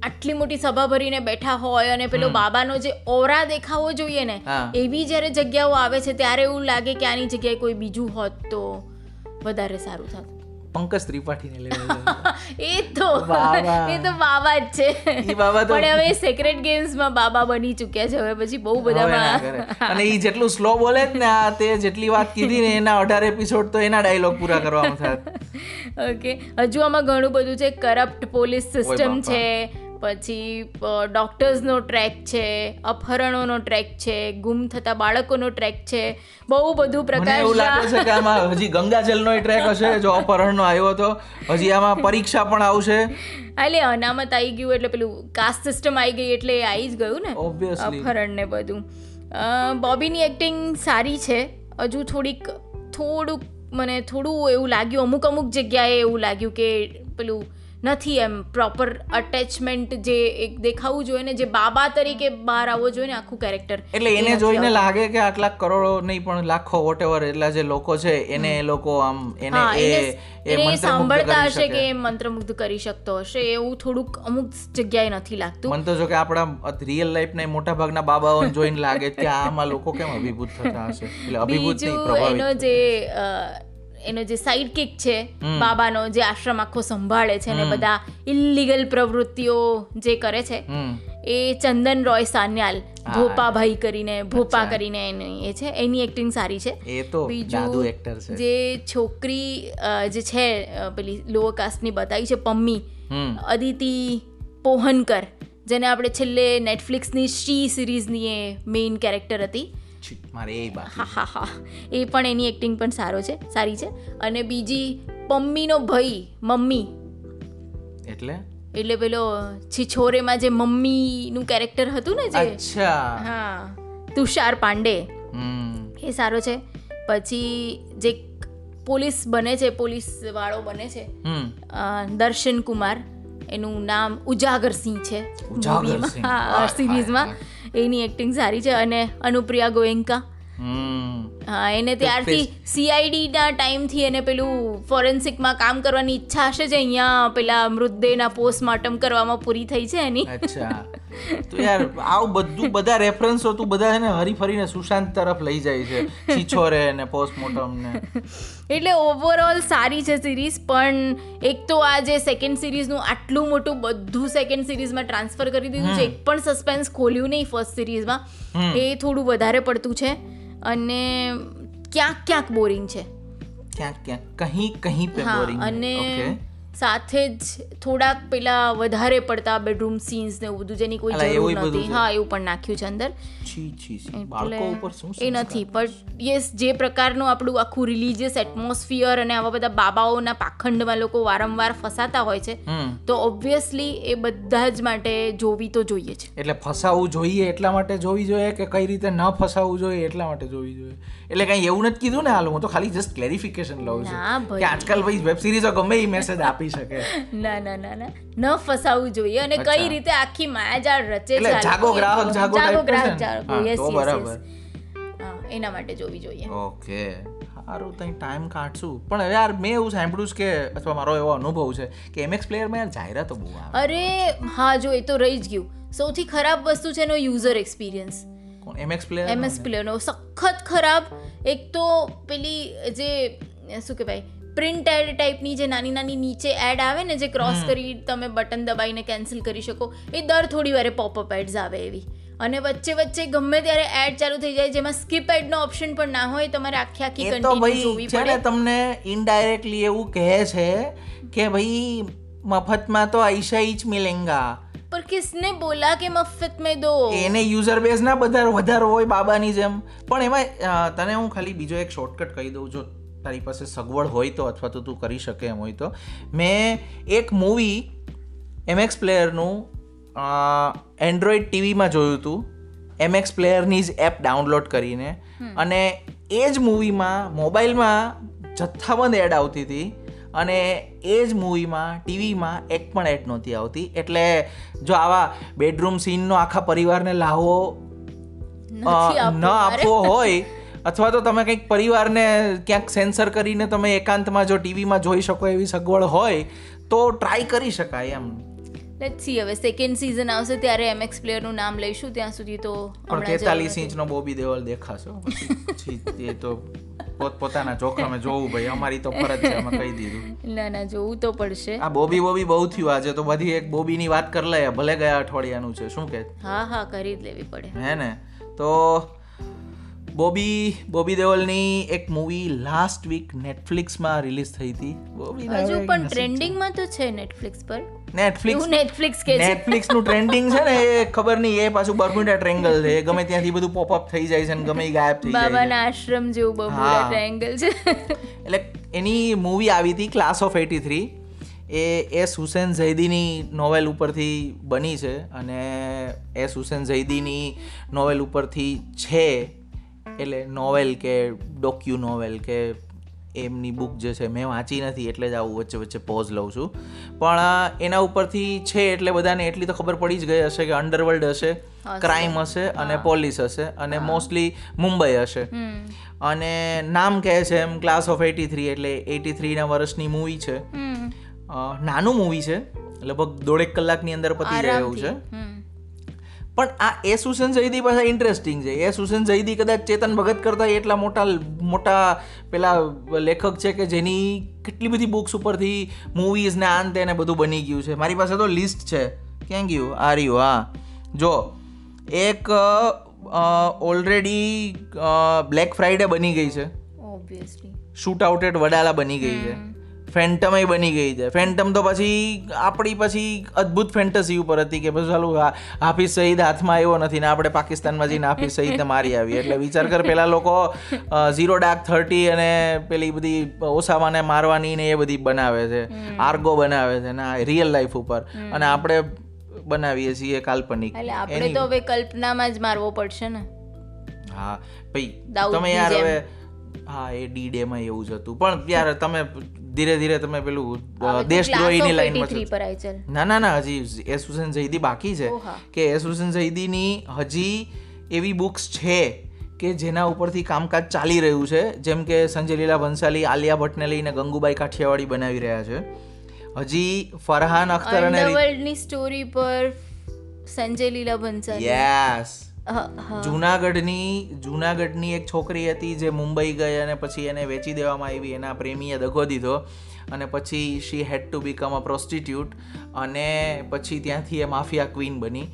B: આટલી મોટી સભા ભરીને બેઠા હોય અને પેલો બાબાનો જે ઓરા દેખાવો જોઈએ ને એવી જ્યારે જગ્યાઓ આવે છે ત્યારે એવું લાગે કે આની જગ્યાએ કોઈ બીજું હોત તો વધારે સારું થાત.
A: પંકજ ત્રિપાઠીને લેવા
B: એ તો એ તો બાબા જ છે. પણ હવે સેક્રેટ ગેમ્સમાં બાબા બની ચૂક્યા છે હવે પછી બહુ
A: બધા
B: બધામાં
A: અને એ જેટલું સ્લો બોલે જ ને આ તે જેટલી વાત કીધી ને એના અઢાર એપિસોડ તો એના ડાયલોગ પૂરા કરવામાં થાય
B: ઓકે હજુ આમાં ઘણું બધું છે કરપ્ટ પોલીસ સિસ્ટમ છે પછી ડોક્ટર્સનો ટ્રેક છે અપહરણોનો ટ્રેક છે ગુમ થતા બાળકોનો ટ્રેક છે બહુ બધું
A: પ્રકાર એવું લાગે છે કે આમાં હજી ગંગાજલનો ટ્રેક હશે જો અપહરણનો આવ્યો હતો હજી આમાં પરીક્ષા પણ આવશે.
B: એટલે અનામત આવી ગયું એટલે પેલું કાસ્ટ સિસ્ટમ આવી ગઈ એટલે આવી જ ગયું ને અપહરણ ને બધું. બોબીની એક્ટિંગ સારી છે હજુ થોડીક થોડુંક મને થોડું એવું લાગ્યું અમુક અમુક જગ્યાએ એવું લાગ્યું કે પેલું નથી એમ પ્રોપર અટેચમેન્ટ જે એક દેખાવું જોઈએ ને જે બાબા તરીકે બહાર આવવો જોઈએ ને આખું કેરેક્ટર
A: એટલે એને જોઈને લાગે કે આટલા કરોડો નહીં પણ લાખો વોટેવર એટલા જે લોકો છે એને એ લોકો આમ એને એ
B: સાંભળતા હશે કે મંત્રમુગ્ધ કરી શકતો હશે એવું થોડુંક અમુક જગ્યાએ નથી લાગતું.
A: મને તો જો કે આપણા રિયલ લાઈફના મોટા ભાગના બાબાઓને જોઈને લાગે કે આમાં લોકો કેમ અભિભૂત થતા હશે? એટલે અભિભૂત નહીં
B: પ્રભાવિત એનો જે એનો જે સાઈડ કિક છે બાબાનો જે આશ્રમ આખો સંભાળે છે ને બધા ઇલીગલ પ્રવૃત્તિઓ જે કરે છે એ ચંદન રોય સાન્યાલ ભોપાભાઈ કરીને ભોપા કરીને એની એ છે. એની એક્ટિંગ સારી છે.
A: એ તો
B: બીજું
A: એક્ટર છે.
B: જે છોકરી જે છે પેલી લોઅર કાસ્ટની બતાવી છે પમ્મી. અદિતિ પોહનકર જેને આપણે છેલ્લે નેટફ્લિક્સની શ્રી સિરીઝની એ મેઇન કેરેક્ટર હતી.
A: છી, મારે એ બાકી
B: હા હા હા. એ પણ એની એક્ટિંગ પણ સારો છે સારી છે. અને બીજી પમ્મીનો ભાઈ મમ્મી.
A: એટલે?
B: એટલે પેલો છિછોરેમાં જે મમ્મીનું કેરેક્ટર હતું ને જે?
A: અચ્છા.
B: હા. તુષાર પાંડે. એ સારો છે. પછી જે પોલીસ બને છે પોલીસ વાળો બને છે દર્શન કુમાર. એનું નામ ઉજાગર સિંહ છે. હા સિરીઝમાં એની એક્ટિંગ સારી છે અને અનુપ્રિયા ગોયંકા. હા એને ત્યારથી સીઆઈડીના ટાઈમથી એને પેલું ફોરેન્સિકમાં કામ કરવાની ઈચ્છા હશે જે અહીંયા પેલા મૃતદેહના પોસ્ટમોર્ટમ કરવામાં પૂરી થઈ છે એની.
A: અચ્છા. તો યાર આવું બધું બધા રેફરન્સો તું બધા છે ને હરી ફરીને સુશાંત તરફ લઈ જાય છે. છીછોરે ને પોસ્ટમોર્ટમ ને.
B: એટલે ઓવરઓલ સારી છે સિરીઝ પણ એક તો આ જે સેકન્ડ સિરીઝનું આટલું મોટું બધું સેકન્ડ સિરીઝમાં ટ્રાન્સફર કરી દીધું છે એક પણ સસ્પેન્સ ખોલ્યું નહીં ફર્સ્ટ સિરીઝમાં એ થોડું વધારે પડતું છે. અને ક્યાંક ક્યાંક બોરિંગ છે.
A: ક્યાંક ક્યાંક. કહી કહી પે બોરિંગ
B: અને
A: ઓકે
B: સાથે જ થોડાક પેલા વધારે પડતા બેડરૂમ સીન્સ ને એવું બધું જેની કોઈ જરૂર નથી. હા એવું પણ નાખ્યું છે અંદર. એ નથી પણ યસ જે પ્રકારનું આપણું આખું રિલીજિયસ એટમોસ્ફિયર અને આવા બધા બાબાઓના પાખંડમાં લોકો વારંવાર ફસાતા હોય છે તો ઓબ્વિયસલી એ બધા જ માટે જોવી તો જોઈએ છે
A: એટલે ફસાવવું જોઈએ એટલા માટે જોવી જોઈએ કે કઈ રીતે ન ફસાવવું જોઈએ એટલા માટે જોવી જોઈએ? એટલે કઈ એવું નથી કીધું ને હાલ હું તો ખાલી જસ્ટ ક્લેરિફિકેશન લઉં છું. કે આજકાલ ભાઈ વેબ સિરીઝો ગમે એ મેસેજ આપી. શકે.
B: ના ના ના ના. ન ફસાવું જોઈએ અને કઈ રીતે આખી માયાજાળ રચે છે
A: જાગો ગ્રાહક જાગો
B: જાગો ગ્રાહક જાગો. યસ
A: બરાબર.
B: એના માટે જોવી જોઈએ.
A: ઓકે. સારું તઈ ટાઈમ કાઢશું. પણ યાર મેં એવું સાંભળ્યું છે કે અથવા મારો એવો અનુભવ છે કે એમએક્સ પ્લેયરમાં યાર જાહેરાતો બહુ આવે.
B: અરે હા જો એ તો રહી જ ગયું. સૌથી ખરાબ વસ્તુ છે એનો યુઝર એક્સપિરિયન્સ
A: કોણ? એમએક્સ પ્લેયર
B: એમએસ પ્લેયરનો સખત ખરાબ. એક તો પેલી જે શું કહેવાય પ્રિન્ટ એડ ટાઈપની જે નાની નાની નીચે એડ આવે ને જે ક્રોસ કરી તમે બટન દબાવીને કેન્સલ કરી શકો એ દર થોડી વારે પોપઅપ એડ્સ આવે એવી. અને વચ્ચે વચ્ચે ગમે ત્યારે એડ ચાલુ થઈ જાય જેમાં સ્કીપ એડ નો ઓપ્શન પણ ના હોય તમારે આખી આખી કન્ટિન્યુ જોવી પડે.
A: તમને ઇનડાયરેક્ટલી એવું કહે છે કે ભાઈ મફતમાં તો આઈશા ઈચ મિલેંગા.
B: પર કિસને બોલા કે મફત મેં દો?
A: એને યુઝર બેઝ ના બધા વધારો હોય બાબાની જેમ. પણ એમાં તને હું ખાલી બીજો એક શોર્ટકટ કહી દઉં જો તારી પાસે સગવડ હોય તો અથવા તો તું કરી શકે એમ હોય તો. મેં એક મૂવી એમએક્સ પ્લેયરનું એન્ડ્રોઈડ ટીવીમાં જોયું હતું એમએક્સ પ્લેયરની જ એપ ડાઉનલોડ કરીને. અને એ જ મૂવીમાં મોબાઈલમાં જથ્થાબંધ એડ આવતી હતી અને એ જ મૂવીમાં ટીવીમાં એક પણ એડ નહોતી આવતી. એટલે જો આવા બેડરૂમ સીનનો આખા પરિવારને
B: લાવો
A: ન
B: આપવો
A: હોય અથવા તો તમે કંઈક પરિવારને ક્યાંક સેન્સર કરીને તમે એકાંતમાં જો ટીવીમાં જોઈ શકો એવી સગવડ હોય તો ટ્રાય કરી શકાય એમ.
B: લેટ સી હવે સેકન્ડ સિઝન આવશે ત્યારે એમએક્સ પ્લેયરનું નામ લઈશું ત્યાં સુધી તો
A: તેતાલીસ. ઇંચનો બોબી દેવલ દેખાશે. એ તો પોત પોતાના જોખમે જોવું ભાઈ અમારી તો ફરજ છે અમે કહી દીધું.
B: ના ના જોવું તો પડશે.
A: આ બોબી બોબી બહુ થયું આજે તો બધી એક બોબીની વાત કરી લઈએ ભલે ગયા અઠવાડિયાનું છે શું કે?
B: હા હા કરી જ લેવી પડે.
A: હે ને? તો બોબી બોબી દેઓલની એક મૂવી લાસ્ટ વીક નેટફ્લિક્સમાં રિલીઝ થઈ હતી. બોબી
B: હજુ પણ ટ્રેન્ડિંગમાં તો છે નેટફ્લિક્સ પર.
A: નેટફ્લિક્સ
B: નેટફ્લિક્સ કે
A: નેટફ્લિક્સનું ટ્રેન્ડિંગ છે ને એ ખબર નહીં એ પાછું બર્મ્યુડા ટ્રેંગલ છે. ગમે ત્યાંથી બધું પોપ અપ થઈ જાય છે ને ગમે ગાયબ થઈ જાય
B: બાબાના આશ્રમ જેવું બબુડા
A: હા.
B: ટ્રાયેંગલ છે.
A: એટલે એની મૂવી આવી હતી ક્લાસ ઓફ એટી થ્રી એ એસ હુસેન ઝૈદીની નોવેલ ઉપરથી બની છે અને એસ હુસેન ઝૈદીની નોવેલ ઉપરથી છે. એટલે નોવેલ કે ડોક્યુ નોવેલ કે એમની બુક જે છે મેં વાંચી નથી એટલે જ આવું વચ્ચે વચ્ચે પોઝ લઉં છું. પણ એના ઉપરથી છે એટલે બધાને એટલી તો ખબર પડી જ ગઈ હશે કે અંડરવર્લ્ડ હશે. ક્રાઇમ હશે અને પોલીસ હશે અને મોસ્ટલી મુંબઈ હશે. અને નામ કહે છે એમ ક્લાસ ઓફ એટી થ્રી એટલે એટી થ્રીના વર્ષની મૂવી છે. નાનું મૂવી છે. લગભગ દોઢેક કલાકની અંદર પતી જાય એવું છે. પણ આ એસ હુસેન ઝૈદી પાસે ઇન્ટરેસ્ટિંગ છે. એસ હુસેન ઝૈદી કદાચ ચેતન ભગત કરતાં એટલા મોટા મોટા પેલા લેખક છે કે જેની કેટલી બધી બુક્સ ઉપરથી મૂવીઝ ને આન તેને બધું બની ગયું છે. મારી પાસે તો લિસ્ટ છે. ક્યાં ગયું? આ રહ્યું હા. જો એક ઓલરેડી બ્લેક ફ્રાઈડે બની ગઈ છે. શૂટ આઉટ એટ વડાલા બની ગઈ છે. ફેન્ટમ બની ગઈ છે. ફેન્ટમ તો પછી આપણી પછી અદ્ભુત ફેન્ટસી ઉપર હતી કે પછી ચાલુ હાફિઝ સઈદ હાથમાં આવ્યો નથી ને આપણે પાકિસ્તાનમાં જઈને હાફિઝ સઈદને મારી આવીએ. એટલે વિચાર કર પેલા લોકો ઝીરો ડાર્ક થર્ટી અને પેલી બધી ઓસામાને મારવાની ને એ બધી બનાવે છે. આર્ગો બનાવે છે ને રિયલ લાઈફ ઉપર. અને આપણે બનાવીએ છીએ કાલ્પનિક.
B: એટલે આપણે તો હવે કલ્પનામાં જ મારવો પડશે ને.
A: હા ભાઈ તમે યાર હવે હા એ ડી ડે માં એવું જ હતું. પણ યાર તમે ધીરે ધીરે તમે પેલું દેશદ્રોહીની
B: class
A: લાઈનમાં
B: 83
A: છો.
B: પર આવી ચાલ.
A: ના ના ના હજી એસ હુસેન ઝૈદી બાકી છે. કે એસ હુસેન ઝૈદીની હજી એવી બુક્સ છે કે જેના ઉપરથી કામકાજ ચાલી રહ્યું છે. જેમ કે સંજય લીલા ભંસાલી આલિયા ભટ્ટને લઈને ગંગુબાઈ કાઠિયાવાડી બનાવી રહ્યા છે. હજી ફરહાન અખ્તર અને
B: સ્ટોરી પર સંજય લીલા ભંસાલી.
A: યસ. જુનાગઢની જુનાગઢની એક છોકરી હતી જે મુંબઈ ગઈ અને પછી એને વેચી દેવામાં આવી એના પ્રેમીએ દગો દીધો અને પછી શી હેડ ટુ બીકમ અ પ્રોસ્ટિટ્યુટ અને પછી ત્યાંથી એ માફિયા ક્વીન બની.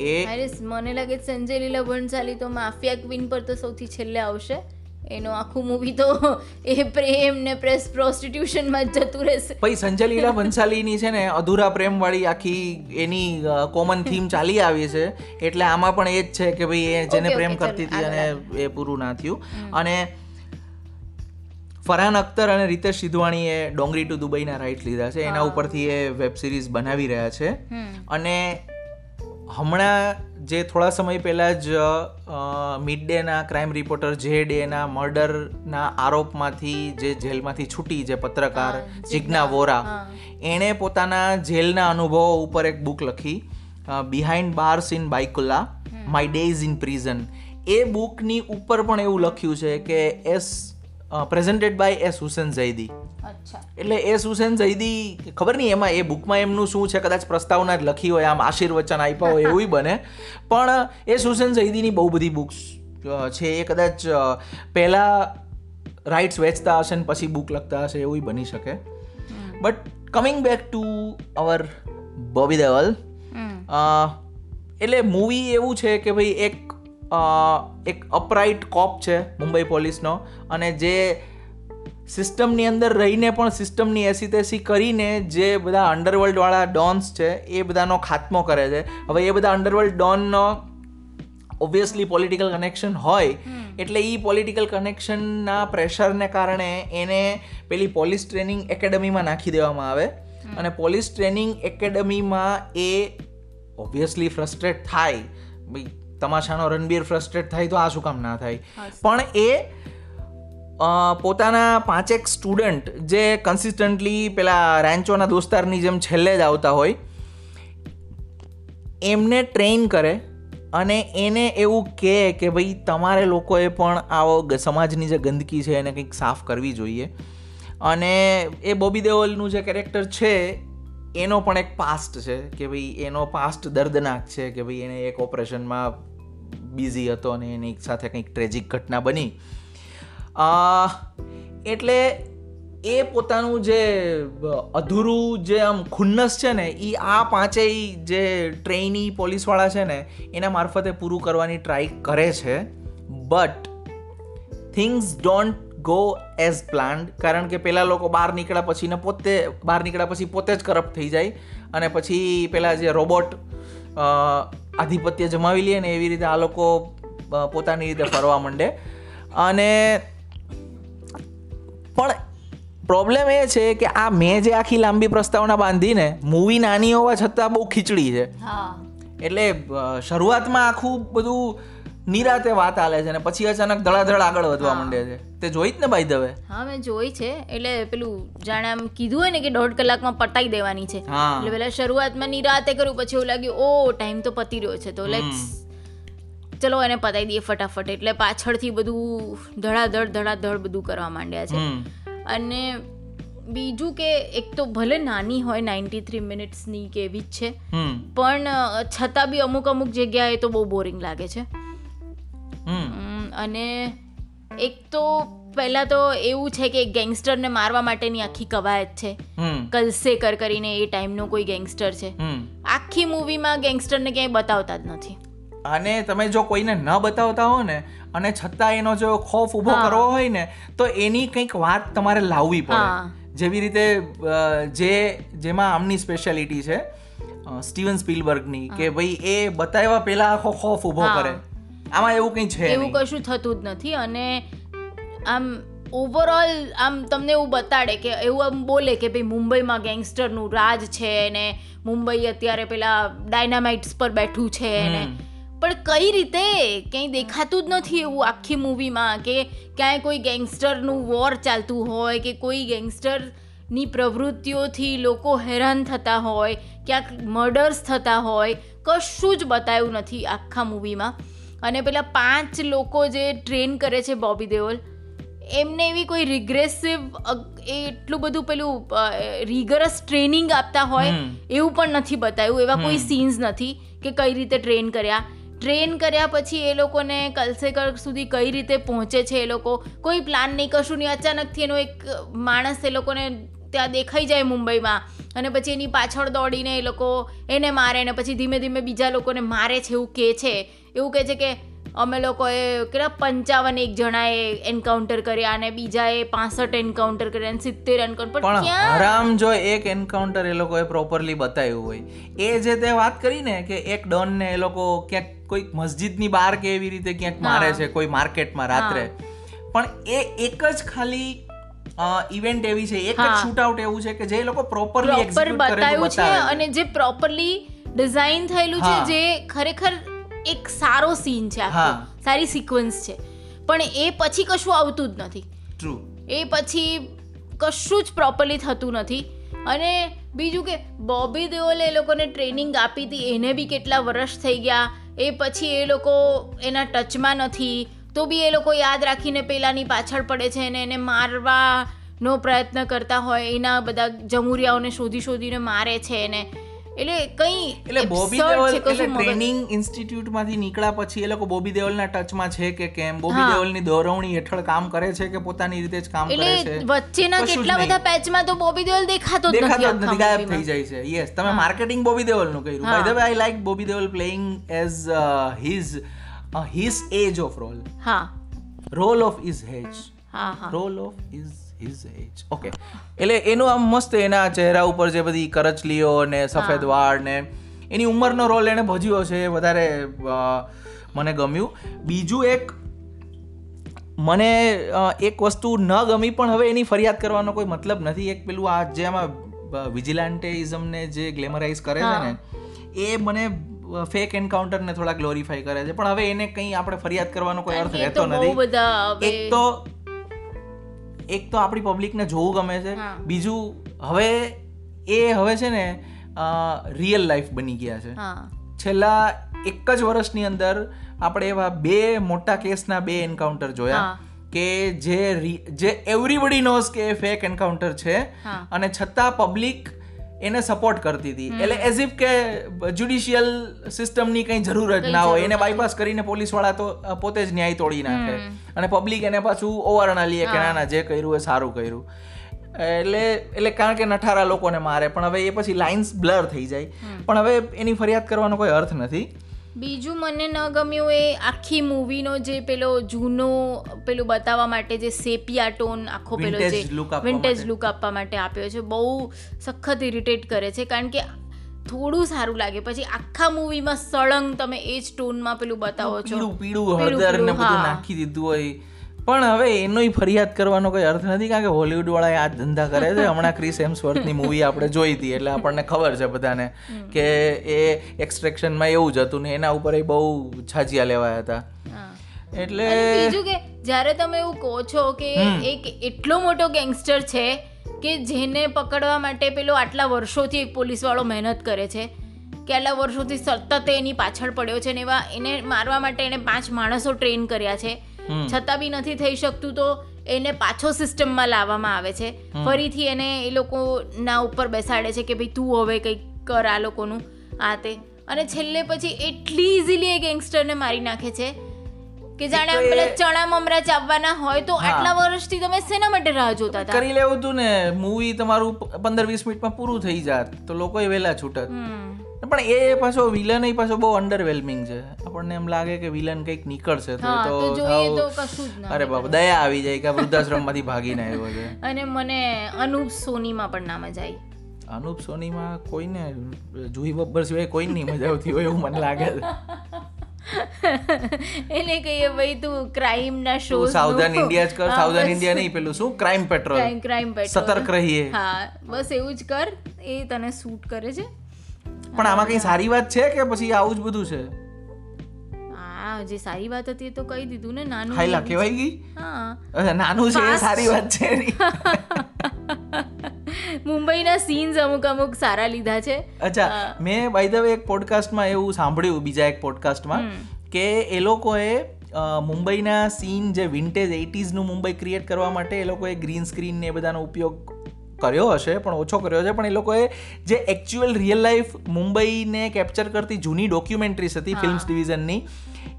A: એ
B: મને લાગે છે સંજય લીલા ભણસાલી તો માફિયા ક્વીન પર તો સૌથી છેલ્લે આવશે. એનો આખું મૂવી તો એ પ્રેમ ને પ્રેસ પ્રોસ્ટિટ્યુશનમાં જ જતું રહેશે.
A: પછી સંજય લીલા ભંસાલીની છે ને અધૂરા પ્રેમવાળી આખી એની કોમન થીમ ચાલી આવી છે. એટલે આમાં પણ એ જ છે કે ભાઈ એ જેને પ્રેમ કરતી હતી અને એ પૂરું ના થયું. અને ફરહાન અખ્તર અને રીતેશ સિધવાણીએ ડોંગરી ટુ દુબઈના રાઇટ્સ લીધા છે. એના ઉપરથી એ વેબ સિરીઝ બનાવી રહ્યા છે. અને હમણાં જે થોડા સમય પહેલાં જ મિડ ડેના ક્રાઇમ રિપોર્ટર જે ડેના મર્ડરના આરોપમાંથી જે જેલમાંથી છૂટી જે પત્રકાર જિજ્ઞા વોરા એણે પોતાના જેલના અનુભવો ઉપર એક બુક લખી behind bars in Byculla my days in prison એ બુકની ઉપર પણ એવું લખ્યું છે કે S presented by S Hussain Zaidi.
B: અચ્છા
A: એટલે એસ હુસેન ઝૈદી ખબર નહીં એમાં એ બુકમાં એમનું શું છે કદાચ પ્રસ્તાવના જ લખી હોય આમ આશીર્વચન આપ્યા હોય એવું બને. પણ એસ હુસેન ઝૈદીની બહુ બધી બુક્સ છે. એ કદાચ પહેલાં રાઇટ્સ વેચતા હશે ને પછી બુક લખતા હશે એવું બની શકે. But coming back to our Bobby Deol એટલે મૂવી એવું છે કે ભાઈ એક એક અપરાઇટ કોપ છે મુંબઈ પોલીસનો અને જે સિસ્ટમની અંદર રહીને પણ સિસ્ટમની એસી તેસી કરીને જે બધા અંડરવર્લ્ડવાળા ડોન્સ છે એ બધાનો ખાત્મો કરે છે. હવે એ બધા અંડરવર્લ્ડ ડોનનો ઓબ્વિયસલી પોલિટિકલ કનેક્શન હોય એટલે એ પોલિટિકલ કનેક્શનના પ્રેશરને કારણે એને પેલી પોલીસ ટ્રેનિંગ એકેડમીમાં નાખી દેવામાં આવે. અને પોલીસ ટ્રેનિંગ એકેડમીમાં એ ઓબ્વિયસલી ફ્રસ્ટ્રેટ થાય. તમાશાનો રણબીર ફ્રસ્ટ્રેટ થાય તો આ શું કામ ના થાય? પણ એ પોતાના પાંચેક સ્ટુડન્ટ જે કન્સિસ્ટન્ટલી પેલા રેન્ચોના દોસ્તારની જેમ છેલ્લે જ આવતા હોય, એમને ટ્રેન કરે અને એને એવું કહે કે ભાઈ તમારે લોકોએ પણ આવો સમાજની જે ગંદકી છે એને કંઈક સાફ કરવી જોઈએ. અને એ બોબી દેઓલનું જે કેરેક્ટર છે, એનો પણ એક પાસ્ટ છે કે ભાઈ એનો પાસ્ટ દર્દનાક છે કે ભાઈ એને એક ઓપરેશનમાં બિઝી હતો અને એની સાથે કંઈક ટ્રેજિક ઘટના બની. એટલે એ પોતાનું જે અધૂરું જે આમ ખુન્નસ છે ને એ આ પાંચેય જે ટ્રેની પોલીસવાળા છે ને, એના મારફતે પૂરું કરવાની ટ્રાય કરે છે. But things don't go as planned કારણ કે પેલા લોકો બહાર નીકળ્યા પછી ને પોતે, બહાર નીકળ્યા પછી પોતે જ કરપ્ટ થઈ જાય. અને પછી પેલા જે રોબોટ આધિપત્ય જમાવી લે ને, એવી રીતે આ લોકો પોતાની રીતે ફરવા માંડે. અને પણ પ્રોબ્લેમ એ છે કે આ મેં જે આખી લાંબી પ્રસ્તાવના બાંધીને મૂવી નાની હોવા છતાં બહુ ખીચડી છે. એટલે શરૂઆતમાં આખું બધું નિરાતે વાત આલે છે અને પછી અચાનક ધડાધડ આગળ વધવા માંડે છે. તે જોઈ જ ને ભાઈ દવે?
B: હા મેં જોઈ છે. એટલે પેલું જાણે આમ કીધું હોય ને કે દોઢ કલાકમાં પટાઈ દેવાની છે. એટલે પેલા શરૂઆતમાં નિરાતે કર્યું પછી એવું લાગ્યું ઓ ટાઈમ તો પતી રહ્યો છે. તો લેટ્સ ચલો એને પતાઈ દઈએ ફટાફટ. એટલે પાછળથી બધું ધડાધડ ધડાધડ બધું કરવા માંડ્યા છે. અને બીજું કે એક તો ભલે નાની હોય નાઇન્ટી થ્રી મિનિટ્સની કે એવી જ છે પણ છતાં બી અમુક અમુક જગ્યાએ તો બહુ બોરિંગ લાગે છે. અને એક તો પહેલાં તો એવું છે કે ગેંગસ્ટરને મારવા માટેની આખી કવાયત છે.
A: કલસે
B: કર કરીને એ ટાઈમનો કોઈ ગેંગસ્ટર છે. આખી મૂવીમાં ગેંગસ્ટરને ક્યાંય બતાવતા જ નથી.
A: અને તમે જો કોઈને ન બતાવતા હો ને અને છતાં એનો જો ખોફ ઊભો કરવો હોય ને તો એની કંઈક વાત તમારે લાવવી પડે. જેવી રીતે જે જેમાં આમની સ્પેશિયાલિટી છે સ્ટીવન સ્પીલબર્ગની કે ભાઈ એ બતાવ્યા પહેલા આખો ખોફ ઊભો કરે. આમાં એવું કંઈ છે
B: એવું કશું થતું જ નથી અને આમ ઓવરઓલ આમ તમને એવું બતાડે કે એવું આમ બોલે કે ભાઈ મુંબઈમાં ગેંગસ્ટરનું રાજ છે ને મુંબઈ અત્યારે પેલા ડાયનામાઇટ્સ પર બેઠું છે ને. પણ કઈ રીતે? ક્યાંય દેખાતું જ નથી એવું આખી મૂવીમાં કે ક્યાંય કોઈ ગેંગસ્ટરનું વોર ચાલતું હોય કે કોઈ ગેંગસ્ટરની પ્રવૃત્તિઓથી લોકો હેરાન થતા હોય ક્યાંક મર્ડર્સ થતા હોય કશું જ બતાવ્યું નથી આખા મૂવીમાં. અને પેલા પાંચ લોકો જે ટ્રેન કરે છે બોબી દેઓલ એમને એવી કોઈ રિગ્રેસિવ એટલું બધું પેલું રિગરસ ટ્રેનિંગ આપતા હોય એવું પણ નથી બતાવ્યું એવા કોઈ સીન્સ નથી કે કઈ રીતે ટ્રેન કર્યા. ટ્રેન કર્યા પછી એ લોકોને કલસેકર સુધી કઈ રીતે પહોંચે છે એ લોકો? કોઈ પ્લાન નહીં, કશું નહીં. અચાનકથી એનો એક માણસ એ લોકોને ત્યાં દેખાઈ જાય મુંબઈમાં અને પછી એની પાછળ દોડીને એ લોકો એને મારે ને પછી ધીમે ધીમે બીજા લોકોને મારે છે એવું કહે છે. એવું કહે છે કે અમે લોકોએ કેટલા પંચાવન એક જણાએ એન્કાઉન્ટર કર્યા અને બીજાએ પાસઠ એન્કાઉન્ટર કર્યા અને સિત્તેર એન્કાઉન્ટર પણ આરામ
A: હરામ જો એક એન્કાઉન્ટર એ લોકોએ પ્રોપરલી બતાવ્યું હોય. એ જે તે વાત કરી ને કે એક ડોનને એ લોકો ક્યાંક કોઈક મસ્જિદની બહાર કે એવી રીતે ક્યાંક મારે છે કોઈ માર્કેટમાં રાત્રે. પણ એ એક જ ખાલી ઇવેન્ટ એવી છે એક જ
B: શૂટઆઉટ
A: શૂટ આઉટ એવું છે કે જે લોકો પ્રોપરલી
B: પ્રોપર
A: એક્ઝિક્યુટ કરેલું
B: બતાવ્યું છે અને જે પ્રોપરલી ડિઝાઇન થયેલું છે જે ખરેખર એક સારો સીન છે આખો. સારી સિક્વન્સ છે. પણ એ પછી કશું આવતું જ નથી.
A: ટ્રુ
B: એ પછી કશું જ પ્રોપરલી થતું નથી. અને બીજું કે બોબી દેઓલે એ લોકોને ટ્રેનિંગ આપી હતી એને બી કેટલા વર્ષ થઈ ગયા. એ પછી એ લોકો એના ટચમાં નથી. તો બી એ લોકો યાદ રાખીને પેલાની પાછળ પડે છે અને એને મારવાનો પ્રયત્ન કરતા હોય એના બધા જમુરિયાઓને શોધી શોધીને મારે છે એને. એટલે કંઈ
A: એટલે બોબી દેઓલ એટલે ટ્રેનિંગ ઇન્સ્ટિટ્યૂટમાંથી નીકળ્યા પછી એ લોકો બોબી દેઓલના ટચમાં છે કે કેમ? બોબી. દેઓલની દોરવણી હેઠળ કામ કરે છે કે પોતાની રીતે જ કામ કરે છે?
B: એટલે વચ્ચેના કેટલા બધા પેચમાં તો બોબી દેઓલ દેખાતો જ નથી
A: દેખાતો ગાયબ થઈ જાય છે. યસ તમે માર્કેટિંગ બોબી દેવલનું કર્યું. By the way I like Bobby Deol playing as his his age of role
B: હા.
A: રોલ ઓફ ઇઝ હેજ
B: હા હા.
A: Role of his his age okay એટલે એનું આમ મસ્ત એના ચહેરા ઉપર જે બધી કરચલીઓ ને સફેદ વાળ ને એની ઉંમરનો રોલ એને ભજ્યો છે એ વધારે મને ગમ્યું. બીજું એક મને એક વસ્તુ ન ગમી પણ હવે એની ફરિયાદ કરવાનો કોઈ મતલબ નથી. એક પેલું આ જે આમાં વિજિલાન્ટેઇઝમને જે ગ્લેમરાઇઝ કરે છે ને એ મને ફેક એન્કાઉન્ટરને થોડા ગ્લોરીફાઈ કરે છે. પણ હવે એને કંઈ આપણે ફરિયાદ કરવાનો કોઈ અર્થ રહેતો નથી. એક તો એક તો આપણી પબ્લિકને જોવું ગમે છે. બીજું હવે એ હવે છે ને રિયલ લાઈફ બની ગયા છે. છેલ્લા એક જ વર્ષની અંદર આપણે એવા બે મોટા કેસના બે એન્કાઉન્ટર જોયા કે જે જે એવરીબડી નોઝ કે એ ફેક એન્કાઉન્ટર છે. અને છતાં પબ્લિક એને સપોર્ટ કરતી હતી. એટલે એઝ ઇફ કે જ્યુડિશિયલ સિસ્ટમની કંઈ જરૂર જ ના હોય. એને બાયપાસ કરીને પોલીસવાળા તો પોતે જ ન્યાય તોડી નાખે. અને પબ્લિક એને પાછું ઓવરણા લઈએ કે. ના ના જે કર્યું એ સારું કર્યું. એટલે એટલે કારણ કે નઠારા લોકોને મારે. પણ હવે એ પછી લાઇન્સ બ્લર થઈ જાય. પણ હવે એની ફરિયાદ કરવાનો કોઈ અર્થ નથી.
B: બીજું મને ન ગમ્યું એ આખી મૂવીનો જે પેલો જૂનો પેલું બતાવવા માટે જે સેપિયા ટોન આખો પેલો જે વિન્ટેજ. લુક આપવા માટે આપ્યો છે. બહુ સખત ઇરિટેટ કરે છે. કારણ કે થોડું સારું લાગે. પછી આખા મૂવીમાં સળંગ તમે એ જ ટોનમાં પેલું બતાવો છો.
A: પીળું હળદર ને બધું નાખી દીધું હોય. પણ હવે એનોય ફરિયાદ કરવાનો કોઈ અર્થ નથી કારણ કે હોલિવૂડવાળા આ ધંધા કરે છે. હમણાં ક્રિસ હેમ્સવર્થની મૂવી આપણે જોઈ હતી એટલે આપણને ખબર છે બધાને કે એ એક્સટ્રેક્શનમાં એવું જ હતું ને એના ઉપર એ બહુ છાજિયા લેવાયા હતા. એટલે
B: બીજું કે જ્યારે તમે એવું કહો છો કે એક એટલો મોટો ગેંગસ્ટર છે કે જેને પકડવા માટે પેલો આટલા વર્ષોથી એક પોલીસવાળો મહેનત કરે છે કે આટલા વર્ષોથી સતત એની પાછળ પડ્યો છે ને એવા એને મારવા માટે એને પાંચ માણસો ટ્રેન કર્યા છે. છતાં બી નથી થઈ શકતું તો એને પાછો સિસ્ટમમાં લાવવામાં આવે છે. ફરીથી એને એ લોકોના ઉપર બેસાડે છે કે ભાઈ તું હવે કંઈક કર આ લોકોનું આ તે. અને છેલ્લે પછી એટલી ઇઝીલી એ ગેંગસ્ટરને મારી નાખે છે કે જાણે આમ પેલા ચણા મમરા ચાવવાના હોય તો. આટલા વર્ષથી તમે શેના માટે રાહ જોતા હતા?
A: કરી લેવું હતું ને. મૂવી તમારું પંદર વીસ મિનિટમાં પૂરું થઈ જાત. તો લોકોએ વહેલા છૂટત. પણ એ પાછો વિલન પાછો બહુ અંડરવેલ્મિંગ છે. આપણને એમ લાગે કે વિલન કંઈક નીકળશે તો તો અરે બાપ દયા આવી જાય કે વૃદ્ધાશ્રમમાંથી ભાગીને આવ્યો છે.
B: અને મને અનુપ સોનીમાં પણ ના મજા આવી
A: અનુપ સોનીમાં કોઈને જુહી બબ્બર સિવાય કોઈની મજા આવતી હોય એવું મને લાગે છે.
B: એને કહીએ ભાઈ તું ક્રાઇમ ના શો
A: સાઉધન ઇન્ડિયા જ કર સાઉધન ઇન્ડિયા નહીં પેલું શું? ક્રાઇમ પેટ્રોલ
B: ક્રાઇમ પેટ્રોલ
A: સતર્ક રહીએ.
B: હા બસ એવું જ કર એ તને સૂટ કરે છે.
A: પણ આમાં કઈ સારી વાત છે કે પછી આવું જ બધું છે?
B: હા જે સારી વાત હતી તો કહી દીધું ને નાનું
A: હાઈલા કહેવાય ગઈ?
B: હા.
A: નાનું છે સારી વાત છે
B: મુંબઈના સીન્સ અમુક અમુક સારા લીધા છે.
A: અચ્છા મેં બાય ધ વે એક પોડકાસ્ટમાં એવું સાંભળ્યું બીજા એક પોડકાસ્ટમાં કે એ લોકોએ મુંબઈના સીન જે વિન્ટેજ એટીઝનું મુંબઈ ક્રિએટ કરવા માટે એ લોકોએ ગ્રીન સ્ક્રીન ને એ બધાનો ઉપયોગ કર્યો હશે પણ ઓછો કર્યો છે પણ એ લોકોએ જે એકચ્યુઅલ રિયલ લાઈફ મુંબઈને કેપ્ચર કરતી જૂની ડોક્યુમેન્ટરીઝ હતી ફિલ્મ્સ ડિવિઝનની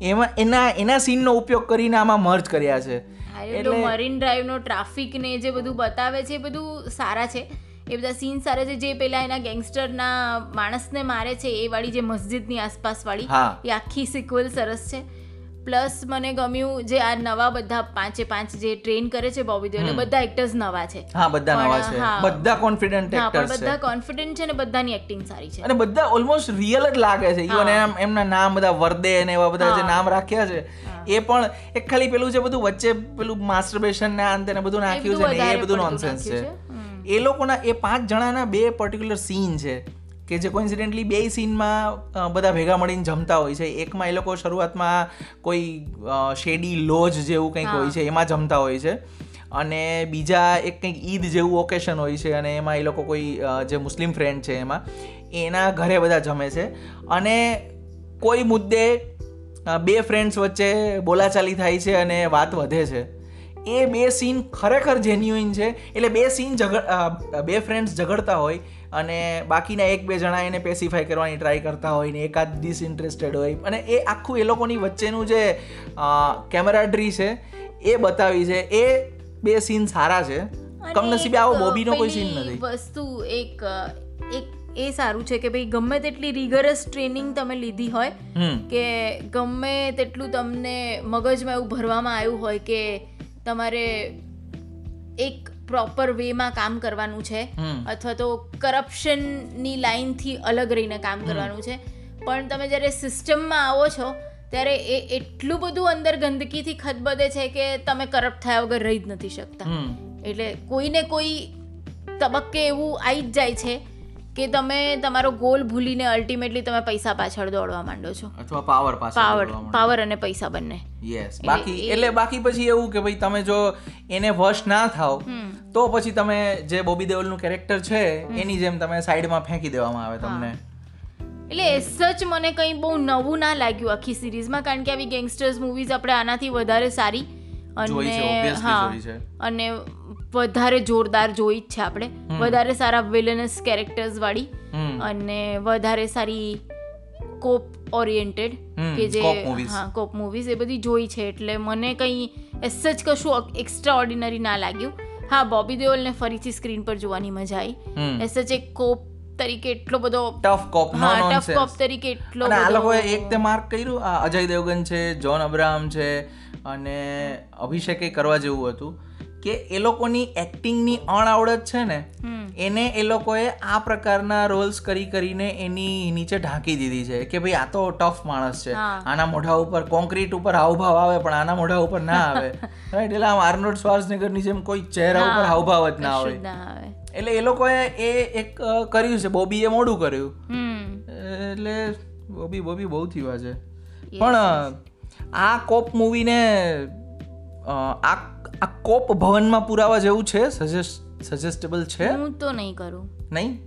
A: એમાં એના એના સીનનો ઉપયોગ કરીને આમાં મર્જ કર્યા છે.
B: એટલે મરીન ડ્રાઈવનો ટ્રાફિક ને જે બધું બતાવે છે એ બધું સારા છે. એ બધા સીન સારા છે જે પેલા એના ગેંગસ્ટરના માણસને મારે છે એ વાળી જે મસ્જિદની આસપાસ વાળી એ આખી સિક્વલ સરસ છે. પ્લસ મને ગમ્યું જે આ નવા બધા પાંચે પાંચ જે ટ્રેન કરે છે બોબી દેઓલ એ બધા એક્ટર્સ નવા છે.
A: હા બધા નવા છે. બધા કોન્ફિડન્ટ એક્ટર્સ છે.
B: બધા કોન્ફિડન્ટ છે ને બધાની એક્ટિંગ સારી છે.
A: અને બધા ઓલમોસ્ટ રિયલ જ લાગે છે. ઈવન એમ એમના નામ બધા વર્દે અને એવા બધા જે નામ રાખ્યા છે એ પણ એક ખાલી પેલું છે બધું વચ્ચે પેલું માસ્ટરબેશન ને અંતે બધું નાખ્યું છે ને એ બધું નોનસેન્સ છે. એ લોકોના એ પાંચ જણાના બે પર્ટિક્યુલર સીન છે. કે જે કોઇન્સિડેન્ટલી બે સીનમાં બધા ભેગા મળીને જમતા હોય છે. એકમાં એ લોકો શરૂઆતમાં કોઈ શેડી લોજ જેવું કંઈક હોય છે એમાં જમતા હોય છે. અને બીજા એક કંઈક ઈદ જેવું ઓકેશન હોય છે અને એમાં એ લોકો કોઈ જે મુસ્લિમ ફ્રેન્ડ છે એમાં એના ઘરે બધા જમે છે. અને કોઈ મુદ્દે બે ફ્રેન્ડ્સ વચ્ચે બોલાચાલી થાય છે અને વાત વધે છે. એ બે સીન ખરેખર જેન્યુઇન છે. એટલે બે સીન ઝઘડ બે ફ્રેન્ડ્સ ઝઘડતા હોય અને બાકીના એક બે જણા એને પેસિફાઈ કરવાની ટ્રાય કરતા હોય ને એકાદ ડિસઇન્ટરેસ્ટેડ હોય. અને એ આખું એ લોકોની વચ્ચેનું જે કેમેરાડ્રી છે એ બતાવી છે. એ બે સીન સારા છે. કમનસીબે આવો બોબીનો કોઈ સીન નથી.
B: વસ્તુ એક એક એ સારું છે કે ભાઈ ગમે તેટલી રિગરસ ટ્રેનિંગ તમે લીધી હોય કે ગમે તેટલું તમને મગજમાં એવું ભરવામાં આવ્યું હોય કે તમારે એક પ્રોપર વેમાં કામ કરવાનું છે અથવા તો કરપ્શનની લાઈનથી અલગ રહીને કામ કરવાનું છે. પણ તમે જ્યારે સિસ્ટમમાં આવો છો ત્યારે એ એટલું બધું અંદર ગંદકીથી ખદબદે છે કે તમે કરપ્ટ થયા વગર રહી જ નથી શકતા. એટલે કોઈને કોઈ તબક્કે એવું આવી જ જાય છે કે તમે તમારો ગોલ ભૂલીને અલ્ટિમેટલી તમે પૈસા પાછળ દોડવા માંડો છો.
A: અથવા પાવર પાછળ
B: પાવર પાવર અને પૈસા બંને.
A: યસ બાકી એટલે બાકી પછી એવું કે ભાઈ તમે જો એને વશ ના થાવ તો પછી તમે જે બોબી દેઓલનું કેરેક્ટર છે એની જેમ તમે સાઈડમાં ફેંકી દેવામાં આવે તમને.
B: એટલે સચ મને કંઈ બહુ નવું ના લાગ્યું આખી સિરીઝમાં કારણ કે આવી ગેંગસ્ટર્સ મૂવીઝ આપણે આનાથી વધારે સારી અને હા અને વધારે જોરદાર જોઈ જ છે આપણે. વધારે સારા વિલનસ કેરેક્ટર્સ વાળી અને વધારે સારી કોપ ઓરિએન્ટેડ કે જે હા કોપ મૂવીઝ એ બધી જોઈ છે. એટલે મને કંઈ એસ જ કશું એક્સ્ટ્રા ઓર્ડિનરી ના લાગ્યું. હા બોબી દેઓલને ફરીથી સ્ક્રીન પર જોવાની મજા આવી. એસ જ એક કોપ તરીકે એટલો બધો
A: ટફ કોપ
B: હા ટફ કોપ તરીકે એટલો
A: આ લોકોએ એક તે માર્ક કર્યું અજય દેવગન છે જોન અબ્રાહમ છે અને અભિષેકે કરવા જેવું હતું કે એ લોકોની એક્ટિંગની અણઆવડત છે ને એને એ લોકોએ આ પ્રકારના રોલ્સ કરી કરીને એની નીચે ઢાંકી દીધી છે કે ભાઈ આ તો ટફ માણસ છે. આના મોઢા ઉપર કોન્ક્રીટ ઉપર હાવભાવ આવે પણ આના મોઢા ઉપર ના આવે. રાઈટ એટલે આમ આર્નોડ શ્વાર્ઝનેગરની જેમ કોઈ ચહેરા ઉપર હાવભાવ જ ના
B: આવે.
A: એટલે એ લોકોએ એ એક કર્યું છે. બોબીએ મોડું કર્યું. એટલે બોબી બોબી બહુ થયું છે. પણ આ કોપ મૂવીને આ આ કોપ ભવનમાં પુરાવા જેવું છે સજેસ્ટ સજેસ્ટેબલ છે?
B: હું તો નહીં કરું.
A: નહીં?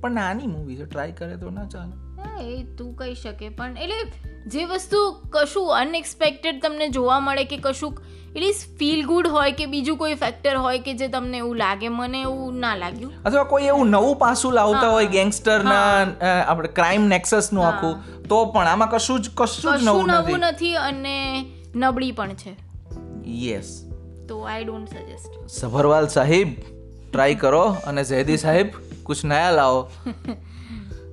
A: પણ નાની મૂવી છે ટ્રાય કરે તો ના ચાલે.
B: એ તું કહી શકે. પણ એટલે જે વસ્તુ કશું અનએક્સપેક્ટેડ તમને જોવા મળે કે કશુંક એટલે ફીલ ગુડ હોય કે બીજું કોઈ ફેક્ટર હોય કે જે તમને એવું લાગે મને એવું ના લાગ્યું.
A: અથવા કોઈ એવું નવું પાસું લાવતા હોય ગેંગસ્ટરના આપણે ક્રાઇમ નેક્સસનું. આખું તો પણ આમાં કશું જ કશું જ નવું નથી.
B: અને નબળી પણ છે.
A: યસ
B: તો આઈ ડોન્ટ સજેસ્ટ
A: સભરવાલ સાહેબ ટ્રાય કરો અને ઝેદી સાહેબ કુછ નયા લાવો.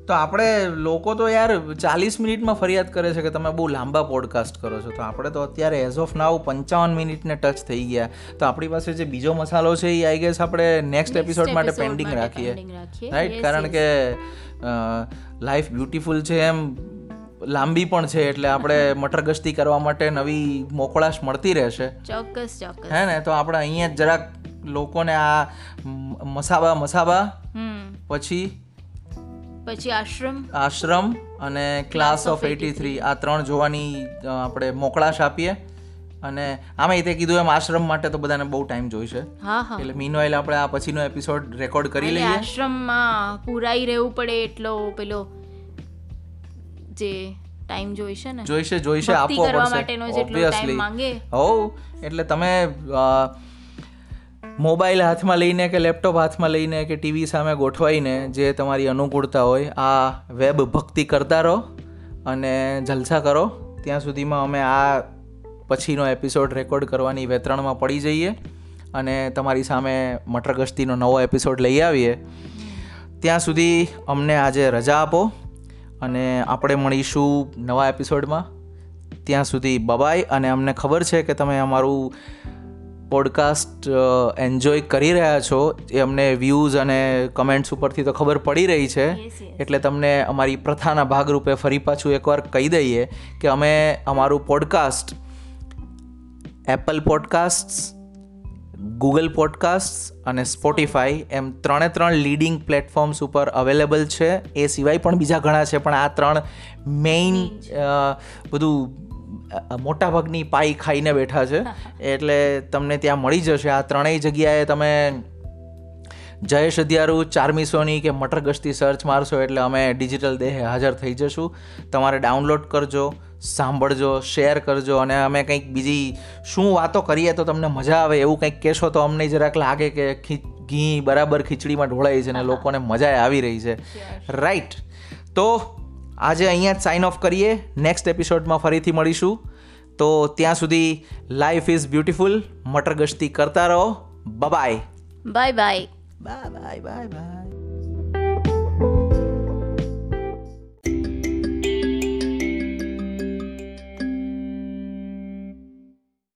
A: તો આપણે લોકો તો યાર ચાલીસ મિનિટમાં ફરિયાદ કરે છે કે તમે બહુ લાંબા પોડકાસ્ટ કરો છો. તો આપણે તો અત્યારે એઝ ઓફ નાવ પંચાવન મિનિટને ટચ થઈ ગયા. તો આપણી પાસે જે બીજો મસાલો છે એ આઈ ગેસ આપણે નેક્સ્ટ એપિસોડ માટે પેન્ડિંગ રાખીએ. રાઈટ કારણ કે લાઈફ બ્યુટીફુલ છે એમ લાંબી પણ છે એટલે આપણે મટર ગશ્તી કરવા માટે નવી મોકળાશ મળતી રહેશે.
B: ચોક્કસ ચોક્કસ.
A: હે ને? તો આપણે અહીંયા જ જરાક લોકોને આ મસાબા મસાબા પછી
B: પછી આશ્રમ?
A: આશ્રમ અને ક્લાસ ઓફ એટી થ્રી આ ત્રણ જોવાની આપણે મોકળાશ આપીએ. અને આમાં તે કીધું એમ આશ્રમ માટે તો બધાને બહુ ટાઈમ જોઈશે
B: હા હા.
A: એટલે મીનવાઇલ આપણે આ પછીનો એપિસોડ રેકોર્ડ કરી લઈએ.
B: આશ્રમમાં પુરાઈ રહેવું પડે એટલો પેલો જે ટાઈમ જોઈશે ને.
A: જોઈશે જોઈશે આપવો
B: કરવા
A: પડશે.
B: માટેનો જેટલો time માંગે.
A: હો એટલે તમે મોબાઈલ હાથમાં લઈને કે લેપટોપ હાથમાં લઈને કે ટીવી સામે ગોઠવાઈને જે તમારી અનુકૂળતા હોય, આ વેબ ભક્તિ કરતા રહો અને જલસા કરો. ત્યાં સુધીમાં અમે આ પછીનો એપિસોડ રેકોર્ડ કરવાની વેતરણમાં પડી જઈએ અને તમારી સામે મટરગસ્તીનો નવો એપિસોડ લઈ આવીએ. ત્યાં સુધી અમને આજે રજા આપો અને આપણે મળીશું નવા એપિસોડમાં. ત્યાં સુધી બબાય અને અમને ખબર છે કે તમે અમારું પોડકાસ્ટ એન્જોય કરી રહ્યા છો એ અમને વ્યૂઝ અને કમેન્ટ્સ ઉપરથી તો ખબર પડી રહી છે. એટલે તમને અમારી પ્રથાના ભાગરૂપે ફરી પાછું એકવાર કહી દઈએ કે અમે અમારું podcast Apple podcast Google podcast અને સ્પોટિફાઈ એમ ત્રણે ત્રણ લીડિંગ પ્લેટફોર્મ્સ ઉપર અવેલેબલ છે. એ સિવાય પણ બીજા ઘણા છે પણ આ ત્રણ મેઇન બધું મોટાભાગની પાઈ ખાઈને બેઠા છે. એટલે તમને ત્યાં મળી જશે. આ ત્રણેય જગ્યાએ તમે જયેશ અધ્યારુ ચારમી સોની કે મટર ગસ્તી સર્ચ મારશો એટલે અમે ડિજિટલ દેહે હાજર થઈ જશું. તમારે ડાઉનલોડ કરજો સાંભળજો શેર કરજો અને અમે કંઈક બીજી શું વાતો કરીએ તો તમને મજા આવે એવું કંઈક કહેશો તો અમને જરાક લાગે કે ખી- ઘી બરાબર ખીચડીમાં ઢોળાય છે અને લોકોને મજા આવી રહી છે. રાઈટ તો આજે અહીંયા જ સાઇન ઓફ કરીએ. નેક્સ્ટ એપિસોડમાં ફરીથી મળીશું. તો ત્યાં સુધી લાઈફ ઇઝ બ્યુટીફુલ મટર ગશ્તી કરતા રહો. Bye bye
B: bye bye
A: bye bye bye bye